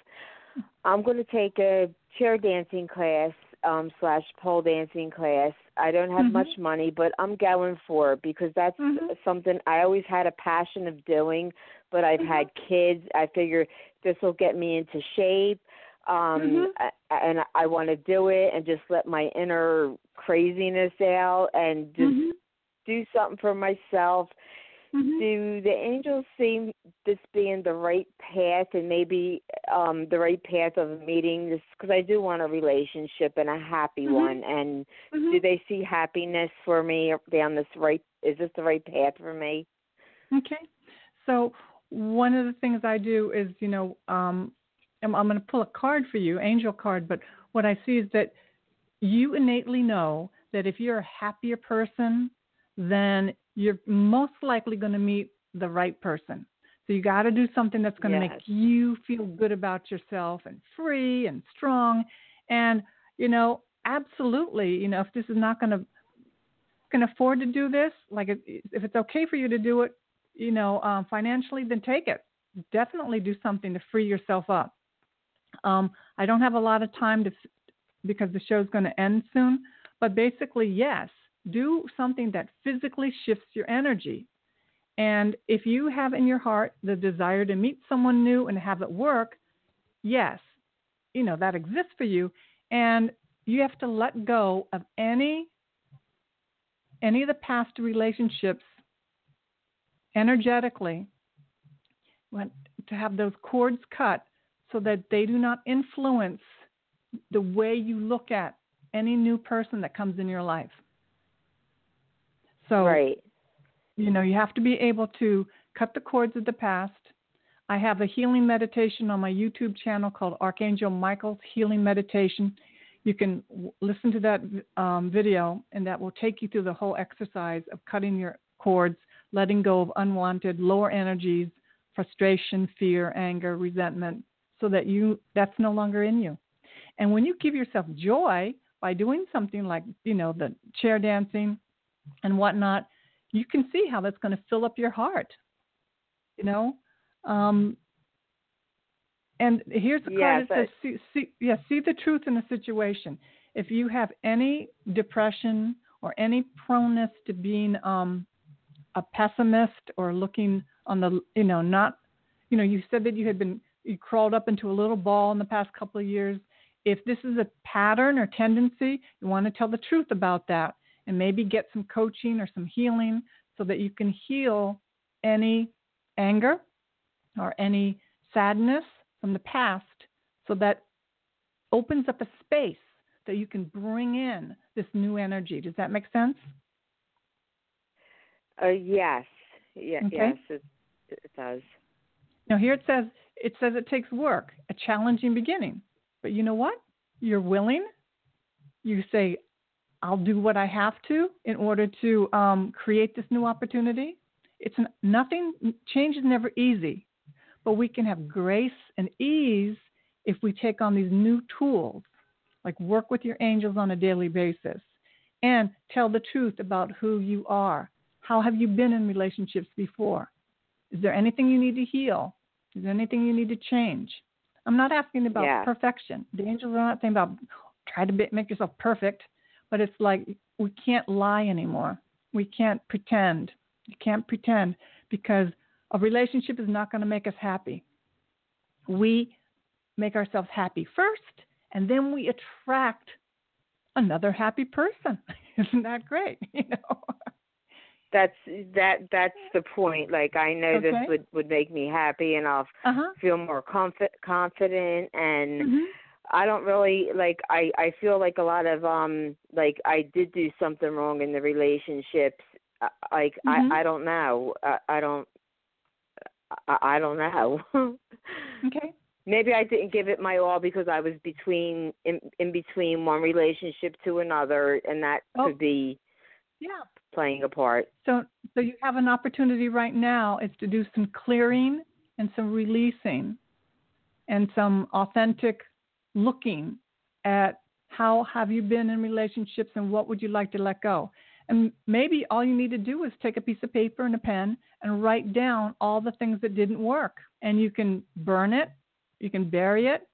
[SPEAKER 6] I'm going to take a chair dancing class um slash pole dancing class. I don't have
[SPEAKER 1] Mhm.
[SPEAKER 6] much money, but I'm going for it because that's
[SPEAKER 1] Mhm.
[SPEAKER 6] something I always had a passion of doing, but I've
[SPEAKER 1] Mhm.
[SPEAKER 6] had kids. I figure this will get me into shape. Um
[SPEAKER 1] Mhm.
[SPEAKER 6] And I want to do it and just let my inner craziness out and just
[SPEAKER 1] Mhm.
[SPEAKER 6] do something for myself.
[SPEAKER 1] Mhm.
[SPEAKER 6] Do the angels see this being the right path and maybe um the right path of meeting this because I do want a relationship and a happy
[SPEAKER 1] Mhm.
[SPEAKER 6] one and
[SPEAKER 1] Mhm.
[SPEAKER 6] do they see happiness for me down this right is this the right path for me?
[SPEAKER 1] Okay. So one of the things I do is, you know, um, I'm, I'm going to pull a card for you, angel card. But what I see is that you innately know that if you're a happier person, then you're most likely going to meet the right person. So you got to do something that's going to
[SPEAKER 6] Yes.
[SPEAKER 1] make you feel good about yourself and free and strong. And you know, absolutely, you know, if this is not going to can afford to do this, like if, if it's okay for you to do it, you know, um, financially, then take it. Definitely do something to free yourself up. Um, I don't have a lot of time to because the show's going to end soon, but basically, yes, do something that physically shifts your energy. And if you have in your heart the desire to meet someone new and have it work, yes, you know, that exists for you. And you have to let go of any any of the past relationships energetically to have those cords cut so that they do not influence the way you look at any new person that comes in your life. So,
[SPEAKER 6] right.
[SPEAKER 1] you know, you have to be able to cut the cords of the past. I have a healing meditation on my YouTube channel called Archangel Michael's Healing Meditation. You can w- listen to that um, video, and that will take you through the whole exercise of cutting your cords, letting go of unwanted lower energies, frustration, fear, anger, resentment, so that you that's no longer in you. And when you give yourself joy by doing something like you know the chair dancing and whatnot, you can see how that's going to fill up your heart. You know, um, And here's the
[SPEAKER 6] Yes,
[SPEAKER 1] card that says, see, see, yeah, see the truth in the situation. If you have any depression or any proneness to being um, a pessimist or looking on the, you know, not, you know, you said that you had been, you crawled up into a little ball in the past couple of years. If this is a pattern or tendency, you want to tell the truth about that and maybe get some coaching or some healing so that you can heal any anger or any sadness from the past so that opens up a space that you can bring in this new energy. Does that make sense?
[SPEAKER 6] Uh, yes. Yeah,
[SPEAKER 1] Okay.
[SPEAKER 6] Yes, it, it does.
[SPEAKER 1] Now here it says it says it takes work, a challenging beginning. But you know what? You're willing. You say, "I'll do what I have to in order to um, create this new opportunity." It's nothing. Change is never easy, but we can have grace and ease if we take on these new tools, like work with your angels on a daily basis, and tell the truth about who you are. How have you been in relationships before? Is there anything you need to heal? Is there anything you need to change? I'm not asking about
[SPEAKER 6] Yeah.
[SPEAKER 1] perfection. The angels are not saying about try to make yourself perfect, but it's like we can't lie anymore. We can't pretend. You can't pretend because a relationship is not going to make us happy. We make ourselves happy first, and then we attract another happy person. Isn't that great? You know.
[SPEAKER 6] That's that. That's the point. Like I know this would would make me happy, and I'll
[SPEAKER 1] Uh huh.
[SPEAKER 6] feel more confi- confident and
[SPEAKER 1] hmm
[SPEAKER 6] I don't really like I I feel like a lot of um like I did do something wrong in the relationships uh, like
[SPEAKER 1] Mhm.
[SPEAKER 6] I I don't know I, I don't I, I don't know
[SPEAKER 1] Okay.
[SPEAKER 6] maybe I didn't give it my all because I was between in in between one relationship to another and that
[SPEAKER 1] Oh.
[SPEAKER 6] could be
[SPEAKER 1] Yeah.
[SPEAKER 6] playing a part
[SPEAKER 1] So, so you have an opportunity right now is to do some clearing and some releasing, and some authentic looking at how have you been in relationships and what would you like to let go. And maybe all you need to do is take a piece of paper and a pen and write down all the things that didn't work. And you can burn it, you can bury it.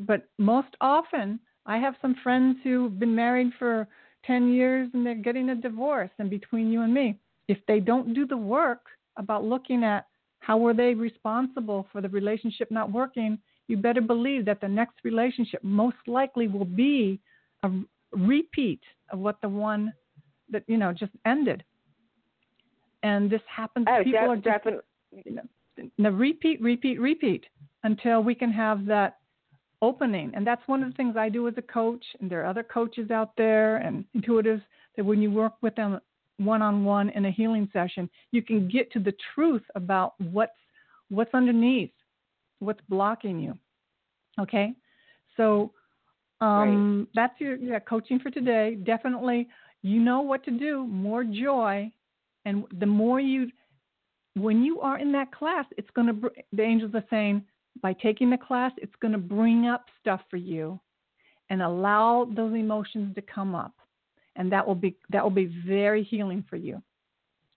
[SPEAKER 1] But most often, I have some friends who've been married for 10 years and they're getting a divorce. And between you and me, if they don't do the work about looking at how were they responsible for the relationship not working, you better believe that the next relationship most likely will be a repeat of what the one that you know just ended. And this happens.
[SPEAKER 6] oh
[SPEAKER 1] people
[SPEAKER 6] def-
[SPEAKER 1] are just
[SPEAKER 6] definitely
[SPEAKER 1] you know, now repeat, repeat, repeat until we can have that opening. And that's one of the things I do as a coach. And there are other coaches out there and intuitives that when you work with them one on one in a healing session, you can get to the truth about what's what's underneath, what's blocking you. Okay, so um, that's your yeah coaching for today. Definitely, you know what to do. More joy, and the more you when you are in that class, it's going to, br- the angels are saying, by taking the class, it's going to bring up stuff for you and allow those emotions to come up. And that will be, that will be very healing for you.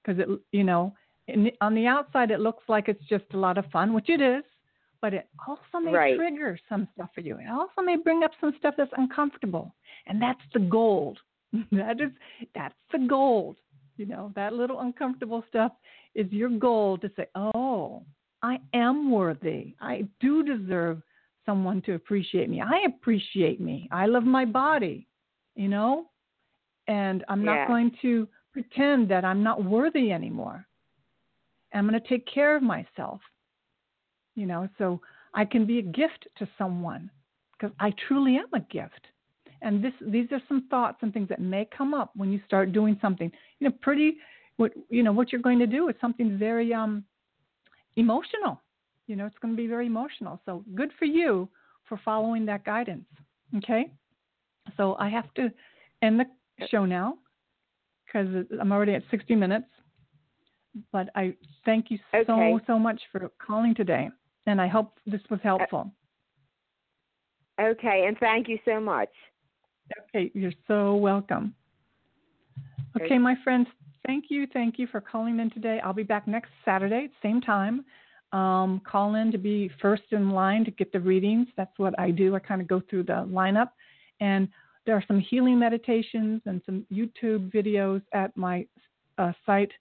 [SPEAKER 1] Because it, you know, in, on the outside, it looks like it's just a lot of fun, which it is, but it also may
[SPEAKER 6] Right.
[SPEAKER 1] trigger some stuff for you. It also may bring up some stuff that's uncomfortable. And that's the gold. that is, that's the gold. You know, that little uncomfortable stuff is your goal to say, oh, I am worthy. I do deserve someone to appreciate me. I appreciate me. I love my body, you know, and I'm
[SPEAKER 6] Yeah.
[SPEAKER 1] not going to pretend that I'm not worthy anymore. I'm going to take care of myself, you know, so I can be a gift to someone because I truly am a gift. And this, these are some thoughts and things that may come up when you start doing something, you know, pretty, what, you know, what you're going to do is something very, um, emotional. You know, it's going to be very emotional. So good for you for following that guidance. Okay. So I have to end the show now because I'm already at 60 minutes. But I thank you so,
[SPEAKER 6] Okay.
[SPEAKER 1] so much for calling today. And I hope this was helpful.
[SPEAKER 6] okay and thank you so much
[SPEAKER 1] Okay, you're so welcome. Okay,
[SPEAKER 6] Okay.
[SPEAKER 1] my friends, thank you, thank you for calling in today. I'll be back next Saturday, same time. um, call in to be first in line to get the readings. That's what I do. I kind of go through the lineup. And there are some healing meditations and some YouTube videos at my uh, site.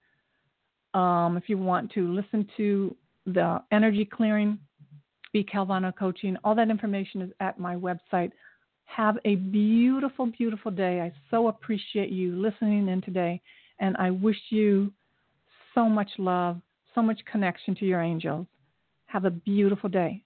[SPEAKER 1] Um, if you want to listen to the energy clearing, B Calvano coaching, all that information is at my website. Have a beautiful, beautiful day. I so appreciate you listening in today, and I wish you so much love, so much connection to your angels. Have a beautiful day.